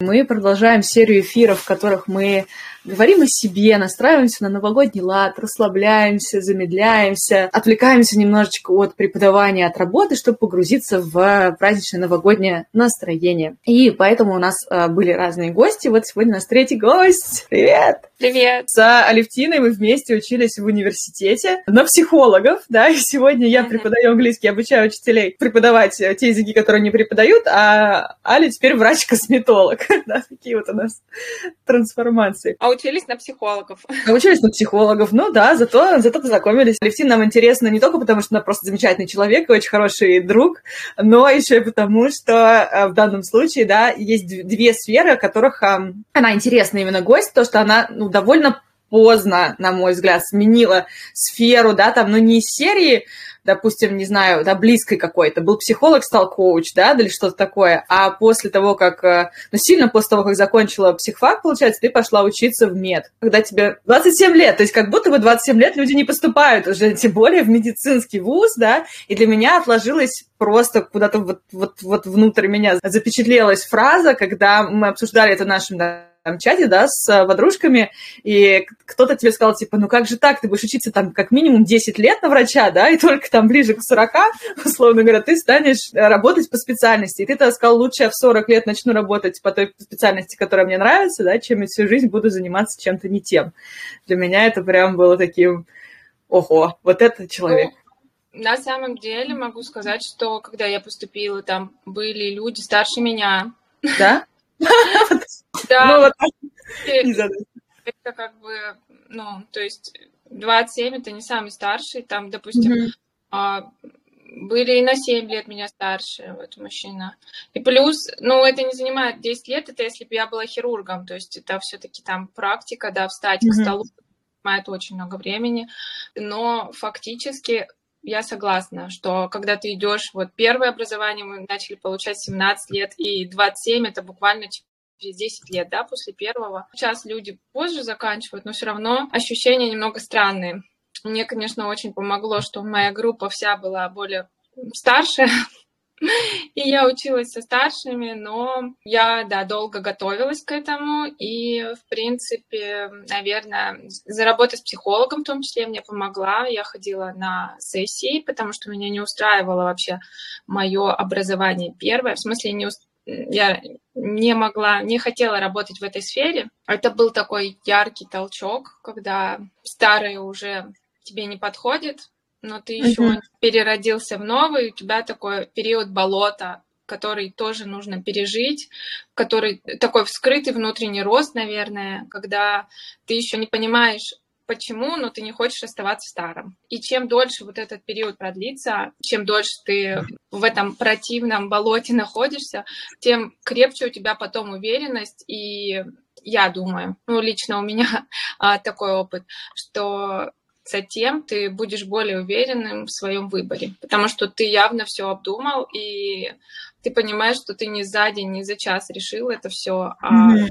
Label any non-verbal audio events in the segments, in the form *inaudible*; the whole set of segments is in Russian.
Мы продолжаем серию эфиров, в которых мы говорим о себе, настраиваемся на новогодний лад, расслабляемся, замедляемся, отвлекаемся немножечко от преподавания, от работы, чтобы погрузиться в праздничное новогоднее настроение. И поэтому у нас а, были разные гости. Вот сегодня у нас третий гость. Привет! Привет! С Алевтиной мы вместе учились в университете на психологов, да, и сегодня я преподаю английский, обучаю учителей преподавать те языки, которые не преподают, а Аля теперь врач-косметолог. *laughs* Да, такие вот у нас трансформации. А учились на психологов. *laughs* Учились на психологов, ну да, зато, зато познакомились. Левтин нам интересна не только потому, что она просто замечательный человек и очень хороший друг, но еще и потому, что э, в данном случае, да, есть две сферы, о которых она интересна именно гость, то, что она, ну, довольно поздно, на мой взгляд, сменила сферу, да, там, ну, не из серии допустим, не знаю, да, близкой какой-то, был психолог, стал коуч, да, или что-то такое, а после того, как, э, ну, сильно после того, как закончила психфак, получается, ты пошла учиться в мед, когда тебе 27 лет, то есть как будто бы 27 лет люди не поступают уже, *laughs* тем более в медицинский вуз, да, и для меня отложилось просто куда-то вот, вот, вот внутрь меня запечатлелась фраза, когда мы обсуждали это нашим да, там, чате, да, с э, подружками, и кто-то тебе сказал, типа, ну как же так, ты будешь учиться там как минимум 10 лет на врача, да, и только там ближе к 40, условно говоря, ты станешь э, работать по специальности. И ты тогда сказал, лучше я в 40 лет начну работать по той специальности, которая мне нравится, да, чем я всю жизнь буду заниматься чем-то не тем. Для меня это прям было таким, ого, вот это человек. Ну, на самом деле могу сказать, что когда я поступила, там были люди старше меня. Да? Да. Ну, вот это как бы, ну, то есть 27 это не самый старший, там, допустим, а, были и на 7 лет меня старше, вот мужчина. И плюс, ну, это не занимает 10 лет, это если бы я была хирургом, то есть это все-таки там практика, да, встать к столу занимает очень много времени, но фактически я согласна, что когда ты идешь, вот первое образование мы начали получать 17 лет, и 27 это буквально через 10 лет, да, после первого. Сейчас люди позже заканчивают, но все равно ощущения немного странные. Мне, конечно, очень помогло, что моя группа вся была более старшая, *laughs* *laughs* и я училась со старшими, но я, да, долго готовилась к этому, и, в принципе, наверное, заработать с психологом в том числе мне помогла. Я ходила на сессии, потому что меня не устраивало вообще мое образование первое, в смысле не устраивало я не могла, не хотела работать в этой сфере. Это был такой яркий толчок, когда старое уже тебе не подходит, но ты еще uh-huh. переродился в новый, у тебя такой период болота, который тоже нужно пережить, который такой вскрытый внутренний рост, наверное, когда ты еще не понимаешь, почему, но ты не хочешь оставаться старым. И чем дольше вот этот период продлится, чем дольше ты в этом противном болоте находишься, тем крепче у тебя потом уверенность и я думаю, ну, лично у меня *laughs* а, такой опыт, что затем ты будешь более уверенным в своем выборе, потому что ты явно все обдумал, и ты понимаешь, что ты не за день, не за час решил это все, а mm-hmm.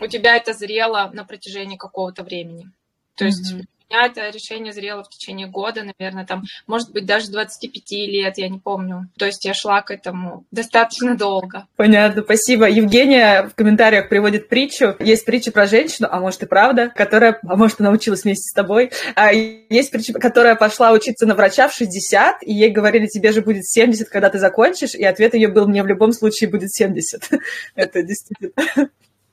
у тебя это зрело на протяжении какого-то времени. То есть mm-hmm. у меня это решение зрело в течение года, наверное, там, может быть, даже 25 лет, я не помню. То есть я шла к этому достаточно долго. Понятно, спасибо. Евгения в комментариях приводит притчу. Есть притча про женщину, а может и правда, которая, а может, она училась вместе с тобой. А есть притча, которая пошла учиться на врача в 60, и ей говорили, тебе же будет 70, когда ты закончишь, и ответ ее был, мне в любом случае будет 70. *laughs* Это действительно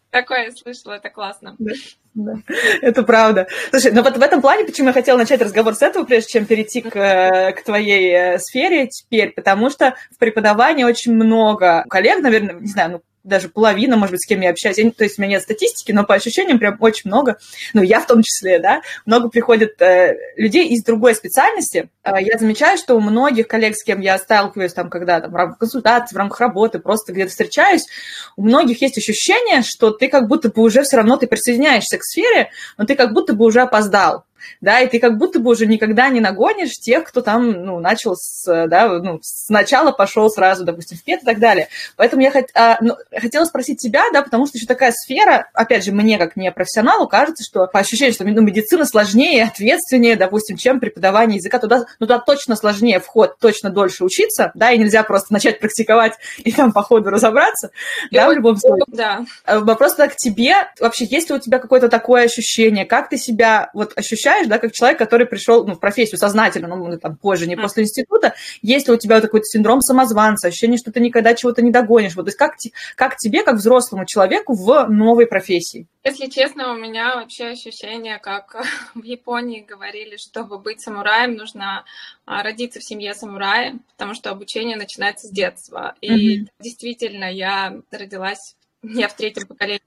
Такое я слышала, это классно. Да, да, это правда. Слушай, но вот в этом плане, почему я хотела начать разговор с этого, прежде чем перейти к, э, к твоей э, сфере теперь, потому что в преподавании очень много коллег, наверное, не знаю, ну, даже половина, может быть, с кем я общаюсь. Я, то есть у меня нет статистики, но по ощущениям прям очень много, ну, я в том числе, да, много приходит э, людей из другой специальности. Э, я замечаю, что у многих коллег, с кем я сталкиваюсь, там, когда там, в рамках консультации, в рамках работы, просто где-то встречаюсь, у многих есть ощущение, что ты как будто бы уже все равно ты присоединяешься к сфере, но ты как будто бы уже опоздал. Да, и ты как будто бы уже никогда не нагонишь тех, кто там, ну, начал с, да, ну, сначала пошел сразу, допустим, в пет и так далее. Поэтому я хот, а, ну, хотела спросить тебя, да, потому что еще такая сфера, опять же, мне как не профессионалу кажется, что по ощущению, что ну, медицина сложнее, ответственнее, допустим, чем преподавание языка, туда, ну, туда точно сложнее вход, точно дольше учиться, да, и нельзя просто начать практиковать и там по ходу разобраться, и да, вот, в любом случае. Да. А вопрос к тебе, вообще, есть ли у тебя какое-то такое ощущение, как ты себя вот ощущаешь, да, как человек, который пришел ну, в профессию сознательно, ну, там, позже, не после института, есть ли у тебя вот такой синдром самозванца, ощущение, что ты никогда чего-то не догонишь, вот, то есть как, как тебе, как взрослому человеку в новой профессии? Если честно, у меня вообще ощущение, как *laughs* в Японии говорили, чтобы быть самураем, нужно а, родиться в семье самурая, потому что обучение начинается с детства. И mm-hmm. действительно, я родилась не в третьем поколении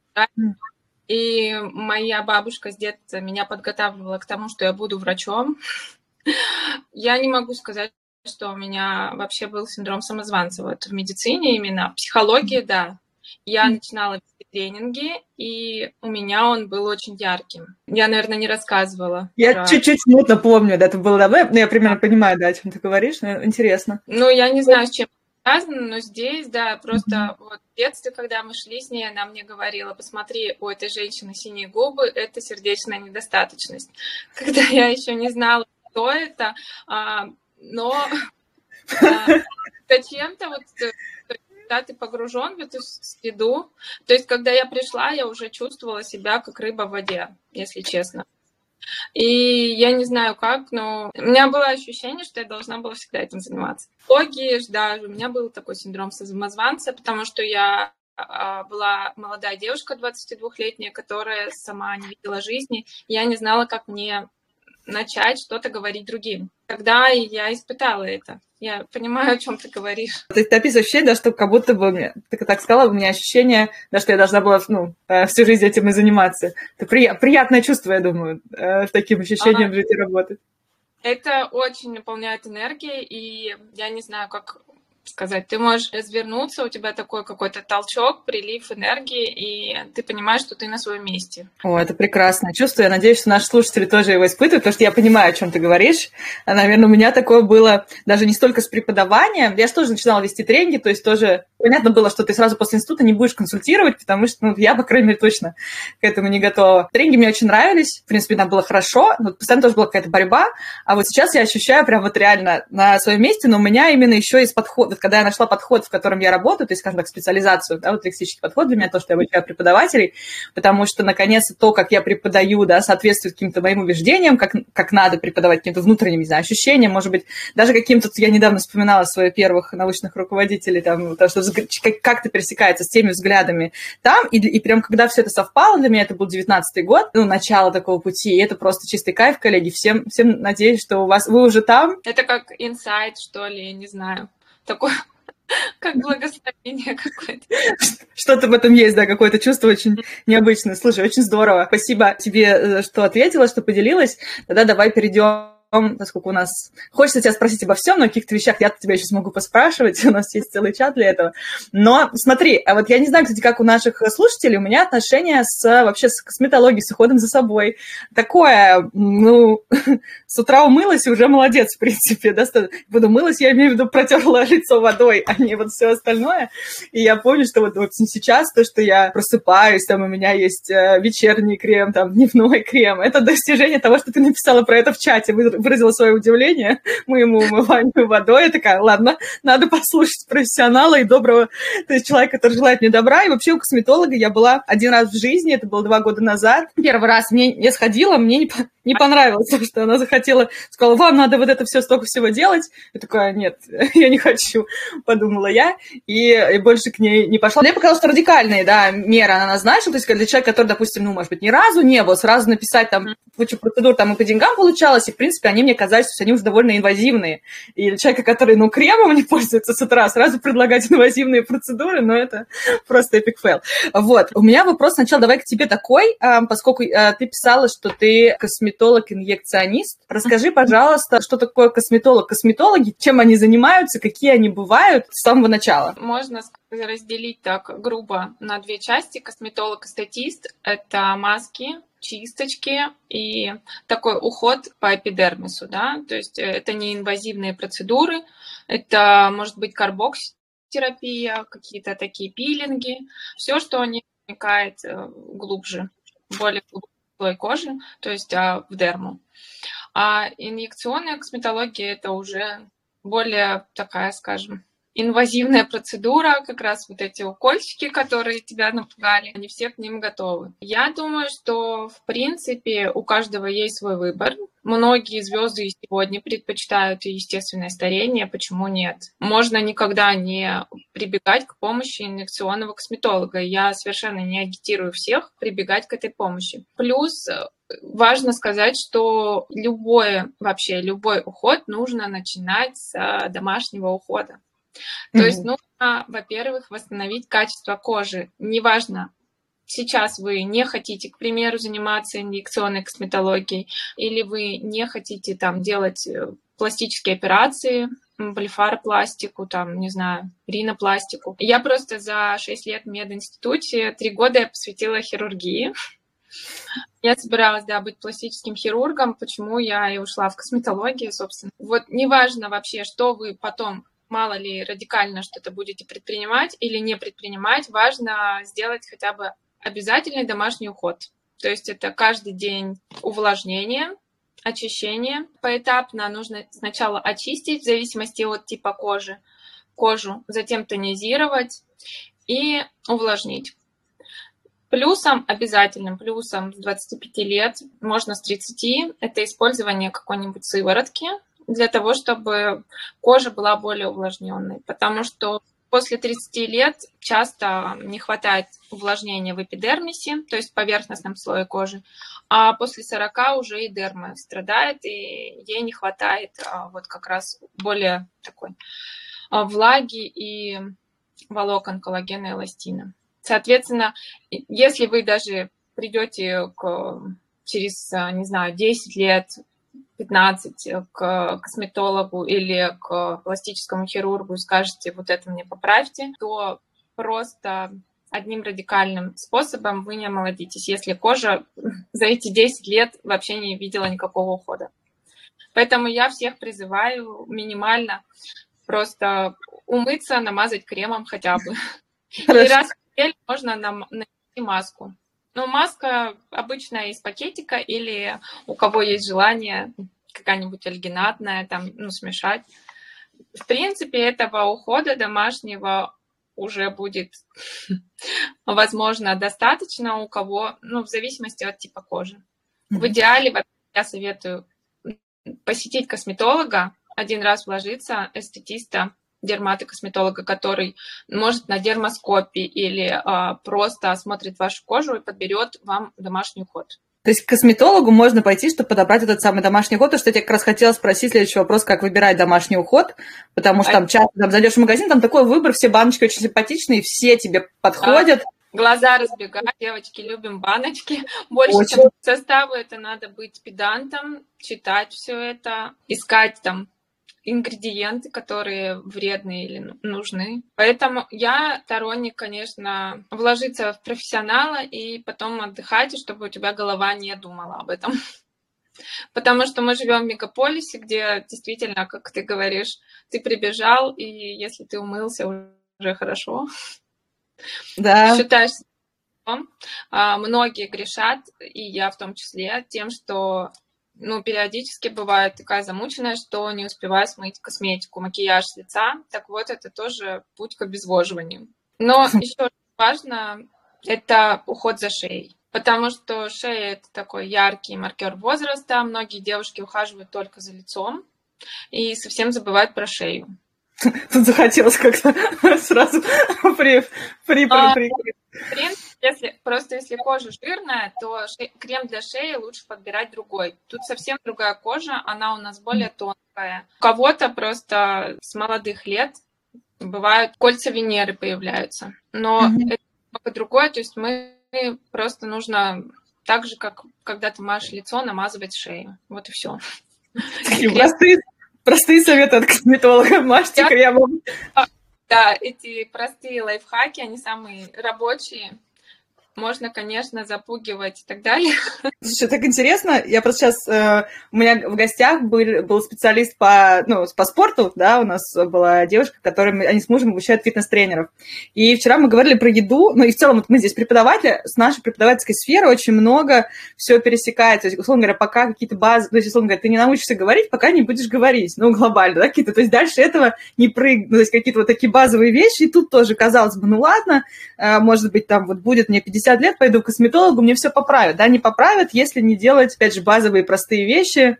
и моя бабушка с детства меня подготавливала к тому, что я буду врачом. Я не могу сказать, что у меня вообще был синдром самозванца вот в медицине именно. В психологии, да. Я начинала вести тренинги, и у меня он был очень ярким. Я, наверное, не рассказывала. Я про... чуть-чуть смутно помню, да, это было давно, но я примерно понимаю, да, о чем ты говоришь, но интересно. Ну, я не знаю, с чем связано, но здесь, да, просто вот в детстве, когда мы шли с ней, она мне говорила, посмотри, у этой женщины синие губы, это сердечная недостаточность. *laughs* Когда я еще не знала, что это, а, но а, зачем-то вот э, когда ты погружен в эту среду, то есть когда я пришла, я уже чувствовала себя как рыба в воде, если честно. И я не знаю как, но у меня было ощущение, что я должна была всегда этим заниматься. Логи, да, у меня был такой синдром самозванца, потому что я а, была молодая девушка, 22-летняя, которая сама не видела жизни. Я не знала, как мне начать что-то говорить другим. Тогда я испытала это. Я понимаю, о чем ты говоришь. Ты, ты описываешь ощущение, да, что как будто бы, ты так сказала, у меня ощущение, да, что я должна была ну, э, всю жизнь этим и заниматься. Это при, приятное чувство, я думаю, э, с таким ощущением ага. жить и работать. Это очень наполняет энергией, и я не знаю, как сказать. Ты можешь развернуться, у тебя такой какой-то толчок, прилив энергии, и ты понимаешь, что ты на своем месте. О, это прекрасное чувство. Я надеюсь, что наши слушатели тоже его испытывают, потому что я понимаю, о чем ты говоришь. А, наверное, у меня такое было даже не столько с преподаванием. Я же тоже начинала вести тренинги, то есть тоже понятно было, что ты сразу после института не будешь консультировать, потому что ну, я, по крайней мере, точно к этому не готова. Тренинги мне очень нравились, в принципе, там было хорошо, но постоянно тоже была какая-то борьба, а вот сейчас я ощущаю прям вот реально на своем месте, но у меня именно еще есть подход, когда я нашла подход, в котором я работаю, то есть, скажем так, специализацию, да, вот лексический подход для меня, то, что я обучаю преподавателей, потому что, наконец, то, как я преподаю, да, соответствует каким-то моим убеждениям, как, как надо преподавать, каким-то внутренним, не знаю, ощущениям, может быть, даже каким-то, я недавно вспоминала своих первых научных руководителей, там, то, что как-то пересекается с теми взглядами там, и, и прям когда все это совпало для меня, это был 19 год, ну, начало такого пути, и это просто чистый кайф, коллеги, всем, всем надеюсь, что у вас, вы уже там. Это как инсайт, что ли, не знаю, такой *laughs* как благословение какое-то. Что-то в этом есть, да, какое-то чувство очень необычное. Слушай, очень здорово. Спасибо тебе, э, что ответила, что поделилась. Тогда давай перейдем поскольку у нас... Хочется тебя спросить обо всем, но о каких-то вещах я тебя еще смогу поспрашивать, *laughs* у нас есть целый чат для этого. Но смотри, а вот я не знаю, кстати, как у наших слушателей, у меня отношение с вообще с косметологией, с уходом за собой. Такое, ну, *laughs* с утра умылась и уже молодец, в принципе, *laughs* да, буду мылась, я имею в виду протерла лицо водой, а не вот все остальное. И я помню, что вот, вот сейчас то, что я просыпаюсь, там у меня есть э, вечерний крем, там дневной крем, это достижение того, что ты написала про это в чате, выразила свое удивление *laughs* моему умыванию водой. Я такая, ладно, надо послушать профессионала и доброго, то есть человека, который желает мне добра. И вообще у косметолога я была один раз в жизни, это было два года назад. Первый раз мне я сходила, мне не, не понравилось, что она захотела, сказала, вам надо вот это все, столько всего делать. Я такая, нет, *laughs* я не хочу, подумала я, и, и больше к ней не пошла. Мне показалось, что радикальные, да, меры она назначила, то есть для человека, который, допустим, ну, может быть, ни разу не был, сразу написать там кучу процедур, там и по деньгам получалось, и, в принципе, они мне казались, что они уже довольно инвазивные. И для человека, который, ну, кремом не пользуется с утра, сразу предлагать инвазивные процедуры, но это *laughs* просто epic fail. Вот. У меня вопрос сначала давай к тебе такой, а, поскольку а, ты писала, что ты косметолог-инъекционист. Расскажи, пожалуйста, что такое косметолог? Косметологи, чем они занимаются, какие они бывают с самого начала? Можно разделить так грубо на две части. Косметолог и статист — это маски, чисточки и такой уход по эпидермису, да, то есть э, это не инвазивные процедуры, это может быть карбокстерапия, какие-то такие пилинги, все, что не проникает э, глубже, более глубокой кожи, то есть а, в дерму. А инъекционная косметология это уже более такая, скажем, инвазивная процедура, как раз вот эти укольчики, которые тебя напугали, они все к ним готовы. Я думаю, что в принципе у каждого есть свой выбор. Многие звезды сегодня предпочитают естественное старение, почему нет? Можно никогда не прибегать к помощи инъекционного косметолога. Я совершенно не агитирую всех прибегать к этой помощи. Плюс важно сказать, что любое, вообще любой уход нужно начинать с домашнего ухода. То mm-hmm. есть нужно, во-первых, восстановить качество кожи. Неважно, сейчас вы не хотите, к примеру, заниматься инъекционной косметологией, или вы не хотите там делать э, пластические операции, блефаропластику, там, не знаю, ринопластику. Я просто за 6 лет в мединституте, 3 года я посвятила хирургии. Я собиралась, да, быть пластическим хирургом, почему я и ушла в косметологию, собственно. Вот неважно вообще, что вы потом мало ли радикально что-то будете предпринимать или не предпринимать, важно сделать хотя бы обязательный домашний уход. То есть это каждый день увлажнение, очищение. Поэтапно нужно сначала очистить в зависимости от типа кожи кожу, затем тонизировать и увлажнить. Плюсом, обязательным плюсом с 25 лет, можно с 30, это использование какой-нибудь сыворотки, для того, чтобы кожа была более увлажненной, потому что после 30 лет часто не хватает увлажнения в эпидермисе, то есть поверхностном слое кожи, а после 40 уже и дерма страдает, и ей не хватает а, вот как раз более такой а, влаги и волокон коллагена и эластина. Соответственно, если вы даже придете к, через, не знаю, 10 лет 15 э, к косметологу или к пластическому хирургу и скажете, вот это мне поправьте, то просто одним радикальным способом вы не омолодитесь, если кожа *laughs* за эти 10 лет вообще не видела никакого ухода. Поэтому я всех призываю минимально просто умыться, намазать кремом хотя бы. Хорошо. И раз в неделю можно нанести маску. Ну, маска обычная из пакетика или у кого есть желание какая-нибудь альгинатная, там, ну, смешать. В принципе, этого ухода домашнего уже будет, *laughs* возможно, достаточно у кого, ну, в зависимости от типа кожи. В идеале, я советую посетить косметолога, один раз вложиться, эстетиста, дерматокосметолога, который может на дермоскопе или а, просто осмотрит вашу кожу и подберет вам домашний уход. То есть к косметологу можно пойти, чтобы подобрать этот самый домашний уход. То, что я тебе как раз хотела спросить следующий вопрос, как выбирать домашний уход, потому что там часто там, зайдешь в магазин, там такой выбор, все баночки очень симпатичные, все тебе подходят. Глаза разбегают, девочки, любим баночки. *laughs* Больше Очень. составу это надо быть педантом, читать все это, искать там ингредиенты, которые вредны или нужны. Поэтому я сторонник, конечно, вложиться в профессионала и потом отдыхать, чтобы у тебя голова не думала об этом. *laughs* Потому что мы живем в мегаполисе, где действительно, как ты говоришь, ты прибежал, и если ты умылся, уже хорошо. Да. Считаешь а, многие грешат, и я в том числе, тем, что ну, периодически бывает такая замученная, что не успеваю смыть косметику, макияж с лица. Так вот, это тоже путь к обезвоживанию. Но *laughs* еще важно, это уход за шеей. Потому что шея – это такой яркий маркер возраста. Многие девушки ухаживают только за лицом и совсем забывают про шею. *laughs* Тут захотелось как-то *laughs* сразу при, при, при, а, при. Если, просто если кожа жирная, то ше, крем для шеи лучше подбирать другой. Тут совсем другая кожа, она у нас более тонкая. У кого-то просто с молодых лет бывают кольца Венеры появляются. Но mm-hmm. это немного другое, то есть мы просто нужно так же, как когда ты машешь лицо, намазывать шею. Вот и все. Простые, простые советы от косметолога. Мажьте кремом. Да, эти простые лайфхаки, они самые рабочие. Можно, конечно, запугивать и так далее. *laughs* Слушай, так интересно. Я просто сейчас... Э, у меня в гостях был, был специалист по, ну, по спорту, да, у нас была девушка, которая... Они с мужем обучают фитнес-тренеров. И вчера мы говорили про еду, ну и в целом вот мы здесь преподаватели, с нашей преподавательской сферы очень много все пересекается. То есть, условно говоря, пока какие-то базы... То есть, условно говоря, ты не научишься говорить, пока не будешь говорить. Ну, глобально, да, какие-то... То есть дальше этого не прыг... Ну, то есть какие-то вот такие базовые вещи. И тут тоже, казалось бы, ну ладно, э, может быть, там вот будет мне 50 50 лет пойду к косметологу, мне все поправят. Да, не поправят, если не делать, опять же, базовые простые вещи,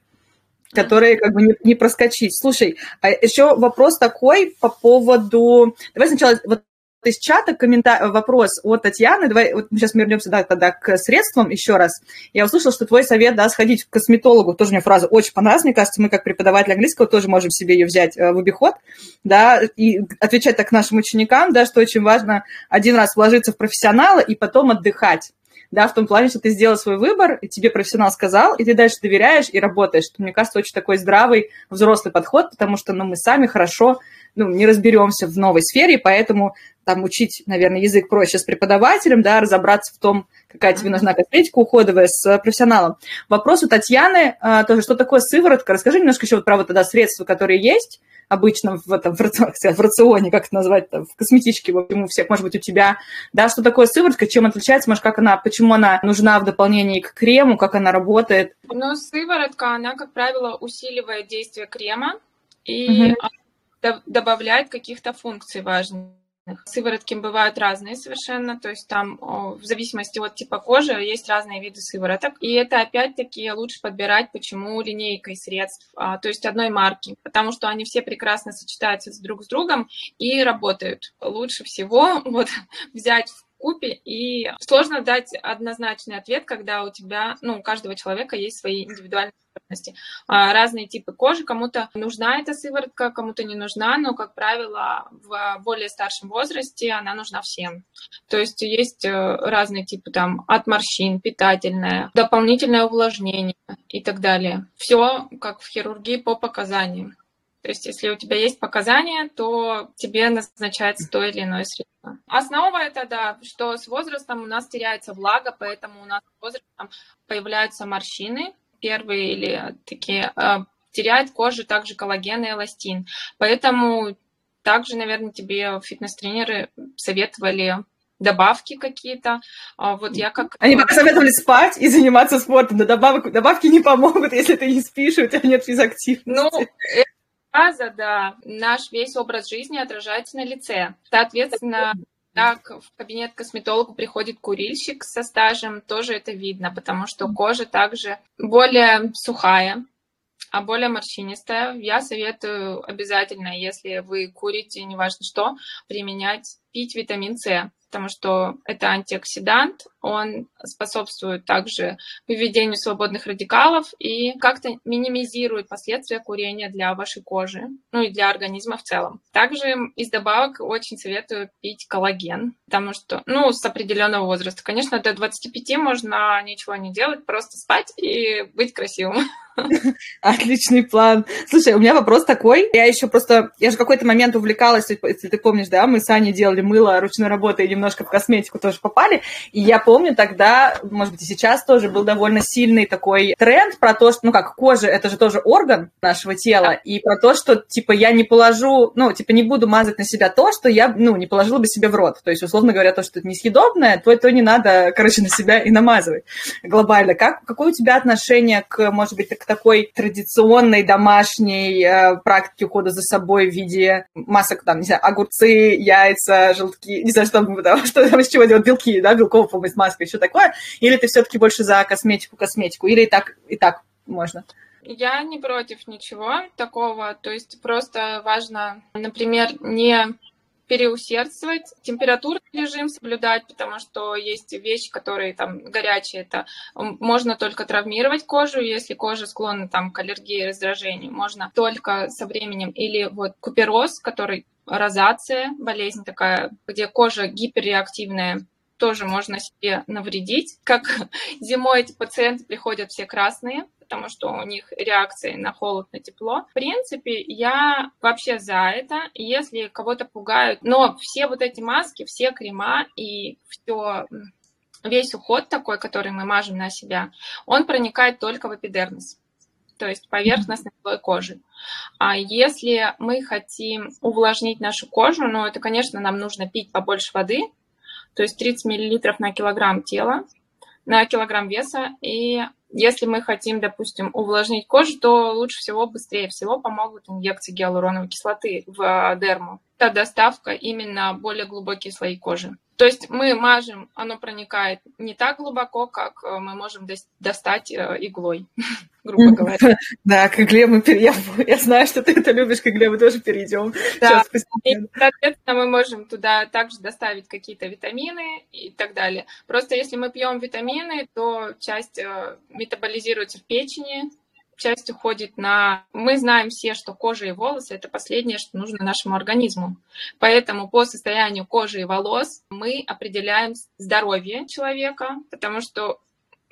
которые как бы не, не проскочить. Слушай, а еще вопрос такой по поводу... Давай сначала вот из чата комментарий, вопрос от Татьяны. Давай, вот мы сейчас вернемся да, тогда к средствам еще раз. Я услышала, что твой совет, да, сходить к косметологу, тоже мне фраза очень понравилась. Мне кажется, мы как преподаватель английского тоже можем себе ее взять э, в обиход, да, и отвечать так нашим ученикам, да, что очень важно один раз вложиться в профессионала и потом отдыхать да, в том плане, что ты сделал свой выбор, и тебе профессионал сказал, и ты дальше доверяешь и работаешь. Мне кажется, очень такой здравый взрослый подход, потому что ну, мы сами хорошо ну, не разберемся в новой сфере, поэтому там учить, наверное, язык проще с преподавателем, да, разобраться в том, какая тебе нужна косметика уходовая с профессионалом. Вопрос у Татьяны а, тоже, что такое сыворотка? Расскажи немножко еще вот про вот тогда средства, которые есть обычно в, этом, в, в рационе, как это назвать, там, в косметичке, в общем, у всех, может быть, у тебя, да, что такое сыворотка, чем отличается, может, как она, почему она нужна в дополнении к крему, как она работает? Ну, сыворотка, она, как правило, усиливает действие крема и угу. Добавляет каких-то функций важных Сыворотки бывают разные совершенно, то есть там в зависимости от типа кожи есть разные виды сывороток. И это опять-таки лучше подбирать, почему линейкой средств, а, то есть одной марки, потому что они все прекрасно сочетаются друг с другом и работают. Лучше всего *laughs* вот взять купе, и сложно дать однозначный ответ, когда у тебя, ну, у каждого человека есть свои индивидуальные особенности. А, разные типы кожи, кому-то нужна эта сыворотка, кому-то не нужна, но, как правило, в более старшем возрасте она нужна всем. То есть есть э, разные типы там от морщин, питательное, дополнительное увлажнение и так далее. Все как в хирургии по показаниям. То есть, если у тебя есть показания, то тебе назначается то или иное средство. Основа это, да, что с возрастом у нас теряется влага, поэтому у нас с возрастом появляются морщины, первые или такие, э, теряет кожа также коллаген и эластин. Поэтому также, наверное, тебе фитнес-тренеры советовали добавки какие-то. А вот я как... Они посоветовали спать и заниматься спортом, но добавок, добавки не помогут, *laughs* если ты не спишь, и у тебя нет физактивности. Ну, фраза, да, наш весь образ жизни отражается на лице. Соответственно, так в кабинет косметологу приходит курильщик со стажем, тоже это видно, потому что кожа также более сухая, а более морщинистая. Я советую обязательно, если вы курите, неважно что, применять пить витамин С потому что это антиоксидант, он способствует также выведению свободных радикалов и как-то минимизирует последствия курения для вашей кожи, ну и для организма в целом. Также из добавок очень советую пить коллаген, потому что, ну, с определенного возраста. Конечно, до 25 можно ничего не делать, просто спать и быть красивым. *laughs* *laughs* Отличный план. Слушай, у меня вопрос такой. Я еще просто... Я же какой-то момент увлекалась, если ты помнишь, да, мы с Аней делали мыло ручной работы и немножко в косметику тоже попали. И я помню тогда, может быть, и сейчас тоже был довольно сильный такой тренд про то, что, ну как, кожа — это же тоже орган нашего тела, и про то, что, типа, я не положу, ну, типа, не буду мазать на себя то, что я, ну, не положила бы себе в рот. То есть, условно говоря, то, что это несъедобное, то, то не надо, короче, на себя и намазывать глобально. Как, какое у тебя отношение к, может быть, к такой традиционной домашней э, практике ухода за собой в виде масок, там, не знаю, огурцы, яйца, желтки, не знаю, что там, да, *laughs* что там из чего делать, белки, да, белковая помыть маска, еще такое, или ты все-таки больше за косметику, косметику, или и так, и так можно? Я не против ничего такого, то есть просто важно, например, не переусердствовать, температурный режим соблюдать, потому что есть вещи, которые там горячие, это можно только травмировать кожу, если кожа склонна там к аллергии раздражению, можно только со временем, или вот купероз, который розация, болезнь такая, где кожа гиперреактивная, тоже можно себе навредить. Как *laughs* зимой эти пациенты приходят все красные, потому что у них реакции на холод, на тепло. В принципе, я вообще за это. Если кого-то пугают, но все вот эти маски, все крема и все весь уход такой, который мы мажем на себя, он проникает только в эпидермис, то есть поверхностный слой кожи. А если мы хотим увлажнить нашу кожу, ну, это, конечно, нам нужно пить побольше воды, то есть 30 мл на килограмм тела, на килограмм веса. И если мы хотим, допустим, увлажнить кожу, то лучше всего, быстрее всего помогут инъекции гиалуроновой кислоты в дерму. Это доставка именно более глубокие слои кожи. То есть мы мажем, оно проникает не так глубоко, как э, мы можем достать э, иглой, *laughs* грубо говоря. *laughs* Да, к игле мы перейдем. Я знаю, что ты это любишь, к игле мы тоже перейдем. Да, и, соответственно, мы можем туда также доставить какие-то витамины и так далее. Просто если мы пьем витамины, то часть э, метаболизируется в печени, часть уходит на... Мы знаем все, что кожа и волосы – это последнее, что нужно нашему организму. Поэтому по состоянию кожи и волос мы определяем здоровье человека, потому что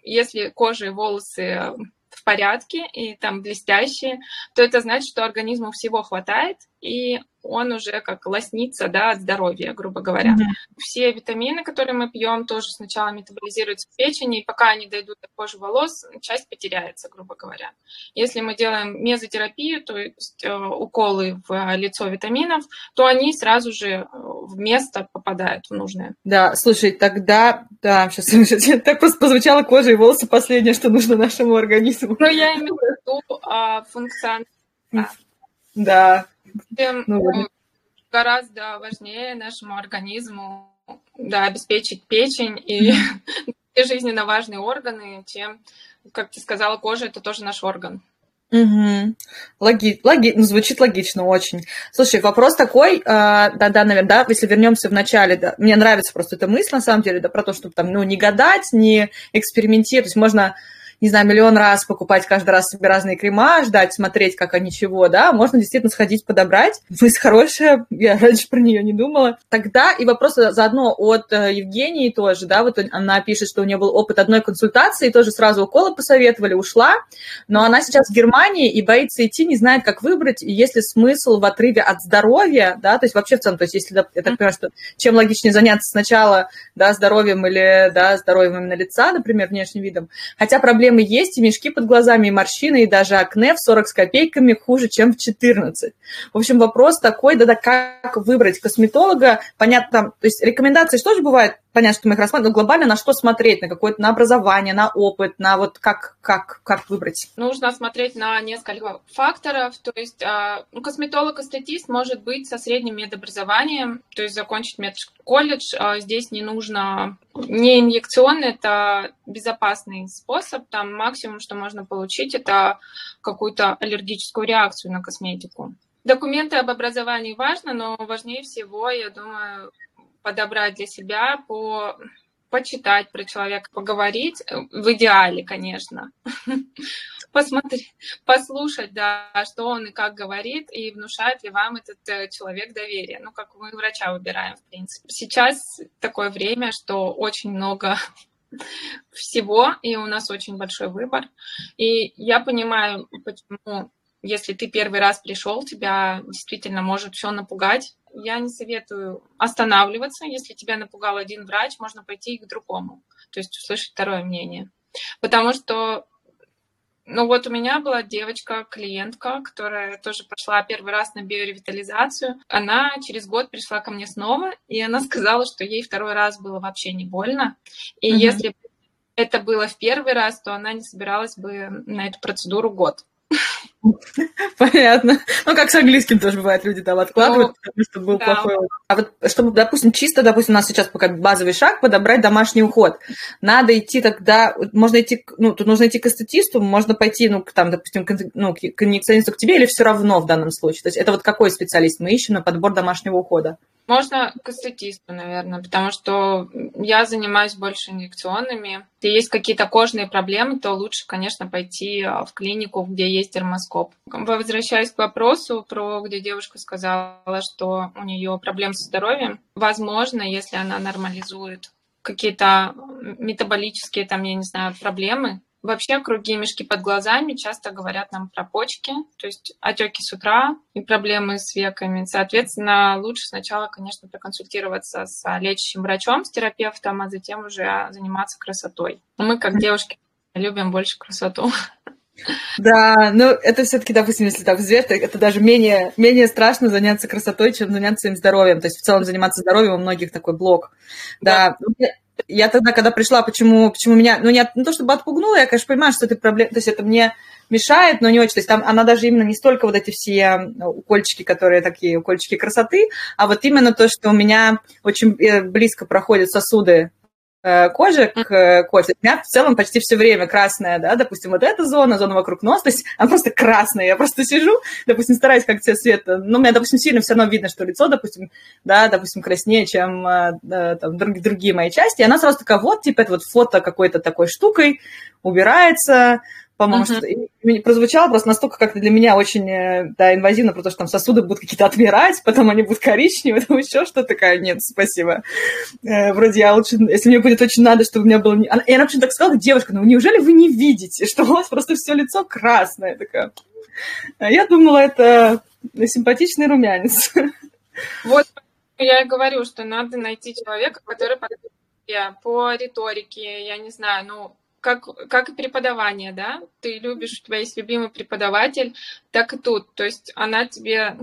если кожа и волосы в порядке и там блестящие, то это значит, что организму всего хватает, и он уже как лоснится да, от здоровья, грубо говоря. Mm-hmm. Все витамины, которые мы пьем, тоже сначала метаболизируются в печени, и пока они дойдут до кожи волос, часть потеряется, грубо говоря. Если мы делаем мезотерапию, то есть э, уколы в лицо витаминов, то они сразу же э, в место попадают в нужное. Да, слушай, тогда, да, сейчас, сейчас *laughs* так просто позвучало кожа и волосы последнее, что нужно нашему организму. Ну, я имею в виду а, функционально. Да, тем ну, гораздо важнее нашему организму да, обеспечить печень и все *laughs* жизненно важные органы, чем, как ты сказала, кожа это тоже наш орган. Угу. Логи... Логи... Ну, звучит логично очень. Слушай, вопрос такой, да, да, наверное, да, если вернемся в начале, да, мне нравится просто эта мысль, на самом деле, да, про то, чтобы там, ну, не гадать, не экспериментировать, можно не знаю, миллион раз покупать каждый раз себе разные крема, ждать, смотреть, как они чего, да, можно действительно сходить подобрать. *laughs* Мысль хорошая, я раньше про нее не думала. Тогда и вопрос заодно от э, Евгении тоже, да, вот она пишет, что у нее был опыт одной консультации, тоже сразу уколы посоветовали, ушла, но она сейчас в Германии и боится идти, не знает, как выбрать, и есть ли смысл в отрыве от здоровья, да, то есть вообще в целом, то есть если, я так понимаю, что чем логичнее заняться сначала, да, здоровьем или, да, здоровьем именно лица, например, внешним видом, хотя проблема проблемы есть, и мешки под глазами, и морщины, и даже акне в 40 с копейками хуже, чем в 14. В общем, вопрос такой, да-да, как выбрать косметолога, понятно, то есть рекомендации что же бывает, понятно, что мы их рассматриваем, но глобально на что смотреть, на какое-то, на образование, на опыт, на вот как, как, как выбрать? Нужно смотреть на несколько факторов, то есть а, ну, косметолог-эстетист может быть со средним медобразованием, то есть закончить медколледж, а, здесь не нужно, не инъекционный, это безопасный способ, там максимум, что можно получить, это какую-то аллергическую реакцию на косметику. Документы об образовании важно, но важнее всего, я думаю, подобрать для себя, по почитать про человека, поговорить, в идеале, конечно, *laughs* посмотреть, послушать, да, что он и как говорит, и внушает ли вам этот э, человек доверие. Ну, как мы врача выбираем, в принципе. Сейчас такое время, что очень много *laughs* всего, и у нас очень большой выбор. И я понимаю, почему, если ты первый раз пришел, тебя действительно может все напугать, я не советую останавливаться. Если тебя напугал один врач, можно пойти к другому, то есть услышать второе мнение. Потому что, ну вот у меня была девочка, клиентка, которая тоже прошла первый раз на биоревитализацию. Она через год пришла ко мне снова, и она сказала, что ей второй раз было вообще не больно. И угу. если это было в первый раз, то она не собиралась бы на эту процедуру год. *laughs* Понятно. Ну, как с английским тоже бывает, люди там откладывают, ну, потому что был да. плохой опыт. А вот, чтобы, допустим, чисто, допустим, у нас сейчас пока базовый шаг, подобрать домашний уход. Надо идти тогда, можно идти, ну, тут нужно идти к эстетисту, можно пойти, ну, там, допустим, к, ну, к инъекционисту к тебе или все равно в данном случае? То есть это вот какой специалист мы ищем на подбор домашнего ухода? Можно к эстетисту, наверное, потому что я занимаюсь больше инъекционными. Если есть какие-то кожные проблемы, то лучше, конечно, пойти а, в клинику, где есть дермоскоп. Возвращаясь к вопросу, про где девушка сказала, что у нее проблемы со здоровьем. Возможно, если она нормализует какие-то метаболические, там, я не знаю, проблемы, Вообще круги, мешки под глазами часто говорят нам про почки, то есть отеки с утра и проблемы с веками. Соответственно, лучше сначала, конечно, проконсультироваться с лечащим врачом, с терапевтом, а затем уже заниматься красотой. Мы, как девушки, любим больше красоту. Да, ну это все-таки, допустим, если так взвешивать, это даже менее, менее страшно заняться красотой, чем заняться своим здоровьем. То есть в целом заниматься здоровьем у многих такой блок. Да. да. Я тогда, когда пришла, почему, почему меня, ну, не, не то чтобы отпугнула, я, конечно, понимаю, что это проблема, то есть это мне мешает, но не очень. То есть там она даже именно не столько вот эти все укольчики, которые такие укольчики красоты, а вот именно то, что у меня очень э, близко проходят сосуды кожи к э, кофе. У меня в целом почти все время красная, да, допустим, вот эта зона, зона вокруг носа, то есть она просто красная. Я просто сижу, допустим, стараюсь как цвет света, но у меня, допустим, сильно все равно видно, что лицо, допустим, да, допустим, краснее, чем э, там, другие, другие мои части. И она сразу такая, вот, типа, это вот фото какой-то такой штукой, убирается, по-моему, uh-huh. что прозвучало просто настолько как-то для меня очень э, да, инвазивно, потому что там сосуды будут какие-то отмирать, потом они будут коричневые, *laughs* там еще что-то такая, нет, спасибо. Э, вроде я лучше, если мне будет очень надо, чтобы у меня было... И она вообще так сказала, девушка, ну неужели вы не видите, что у вас просто все лицо красное? Такая. А я думала, это симпатичный румянец. Вот я и говорю, что надо найти человека, который по риторике, я не знаю, ну, как, как и преподавание, да, ты любишь, у тебя есть любимый преподаватель, так и тут, то есть она тебе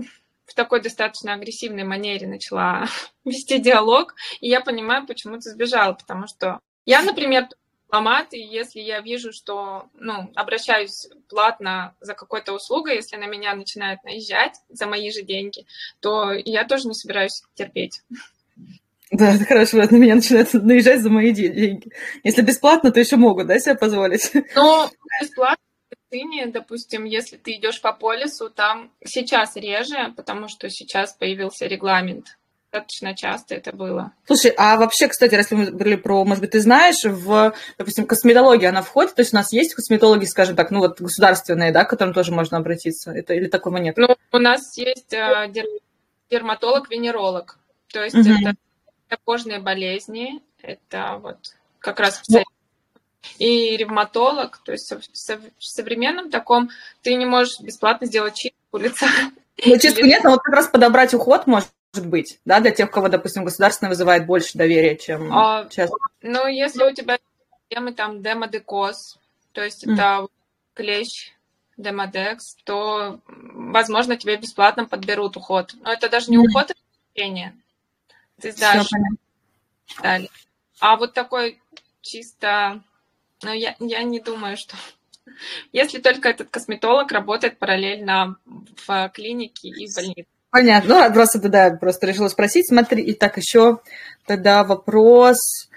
в такой достаточно агрессивной манере начала *laughs* вести диалог, и я понимаю, почему ты сбежала, потому что я, например, дипломат, и если я вижу, что, ну, обращаюсь платно за какой-то услугой, если на меня начинают наезжать за мои же деньги, то я тоже не собираюсь терпеть. Да, это хорошо, на меня начинают наезжать за мои деньги. Если бесплатно, то еще могут, да, себе позволить? *laughs* Ну, бесплатно в допустим, если ты идешь по полису, там сейчас реже, потому что сейчас появился регламент. Достаточно часто это было. Слушай, а вообще, кстати, если мы говорили про, может быть, ты знаешь, в, допустим, косметология, она входит, то есть у нас есть косметологи, скажем так, ну вот государственные, да, к которым тоже можно обратиться? Это, или такого нет? Ну, у нас есть э, дерматолог-венеролог. То есть угу. это это кожные болезни, это вот как раз в и ревматолог, то есть в современном таком ты не можешь бесплатно сделать чистку лица. Ну, чистку нет, но вот как раз подобрать уход может быть, да, для тех, кого, допустим, государственное вызывает больше доверия, чем а, часто. Ну, если у тебя темы там демодекоз, то есть mm. это клещ, демодекс, то, возможно, тебе бесплатно подберут уход. Но это даже не уход, это лечение. Ты сдашь далее. А вот такой чисто... Ну, я, я не думаю, что... *laughs* Если только этот косметолог работает параллельно в клинике и в больнице. Понятно. Ну, просто тогда просто решила спросить. Смотри, и так еще тогда вопрос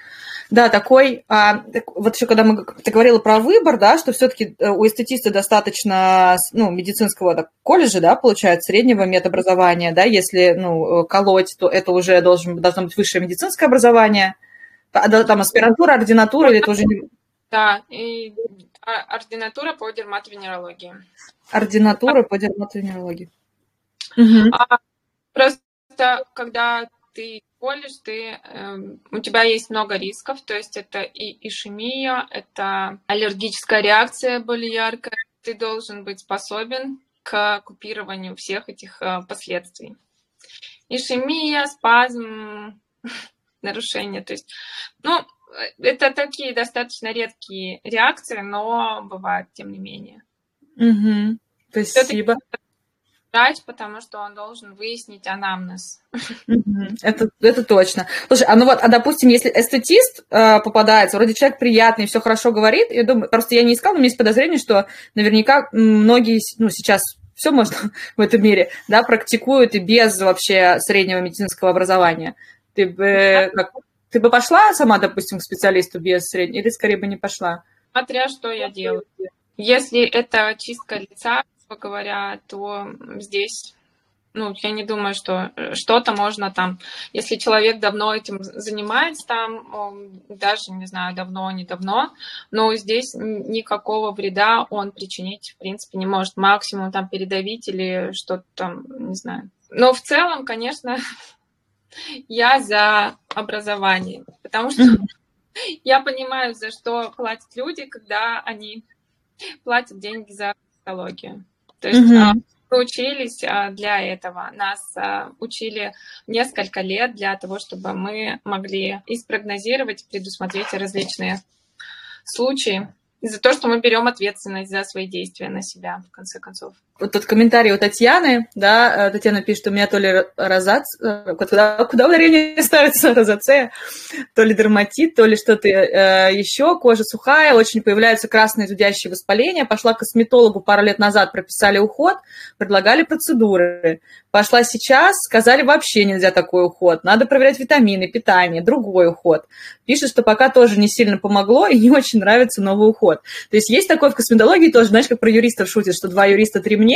да, такой, а, вот еще когда мы, ты говорила про выбор, да, что все-таки э, у эстетиста достаточно, ну, медицинского так, колледжа, да, получается, среднего медобразования, да, если, ну, колоть, то это уже должен, должно быть высшее медицинское образование, а, там аспирантура, ординатура, или это уже... Да, и а, ординатура по дерматовенерологии. Ординатура по дерматовенерологии. Угу. А, просто когда ты колледж, ты, э, у тебя есть много рисков, то есть это и ишемия, это аллергическая реакция более яркая. Ты должен быть способен к купированию всех этих э, последствий. Ишемия, спазм, *laughs* нарушение. То есть, ну, это такие достаточно редкие реакции, но бывают, тем не менее. Угу. Спасибо врач, потому что он должен выяснить анамнез. Это, это точно. Слушай, а ну вот, а допустим, если эстетист э, попадается, вроде человек приятный, все хорошо говорит, я думаю, просто я не искала, но у меня есть подозрение, что наверняка многие, ну, сейчас все можно *laughs* в этом мире, да, практикуют и без вообще среднего медицинского образования. Ты бы, как, ты бы пошла сама, допустим, к специалисту без среднего, или скорее бы не пошла? Смотря что я делаю. Если это чистка лица, говоря, то здесь ну, я не думаю, что э, что-то можно там, если человек давно этим занимается, там, даже, не знаю, давно, не давно, но здесь никакого вреда он причинить, в принципе, не может. Максимум там передавить или что-то там, не знаю. Но в целом, конечно, *laughs* я за образование, потому что *laughs* я понимаю, за что платят люди, когда они платят деньги за косметологию. То есть mm-hmm. мы учились а, для этого. Нас а, учили несколько лет для того, чтобы мы могли и спрогнозировать, предусмотреть различные случаи за то, что мы берем ответственность за свои действия на себя, в конце концов. Вот тот комментарий у Татьяны, да, э, Татьяна пишет, у меня то ли розац, э, куда, куда ударение ставится, *laughs* розацея, то ли дерматит, то ли что-то э, еще, кожа сухая, очень появляются красные зудящие воспаления, пошла к косметологу пару лет назад, прописали уход, предлагали процедуры, пошла сейчас, сказали, вообще нельзя такой уход, надо проверять витамины, питание, другой уход. Пишет, что пока тоже не сильно помогло и не очень нравится новый уход. То есть есть такое в косметологии тоже, знаешь, как про юристов шутят, что два юриста, три мнения.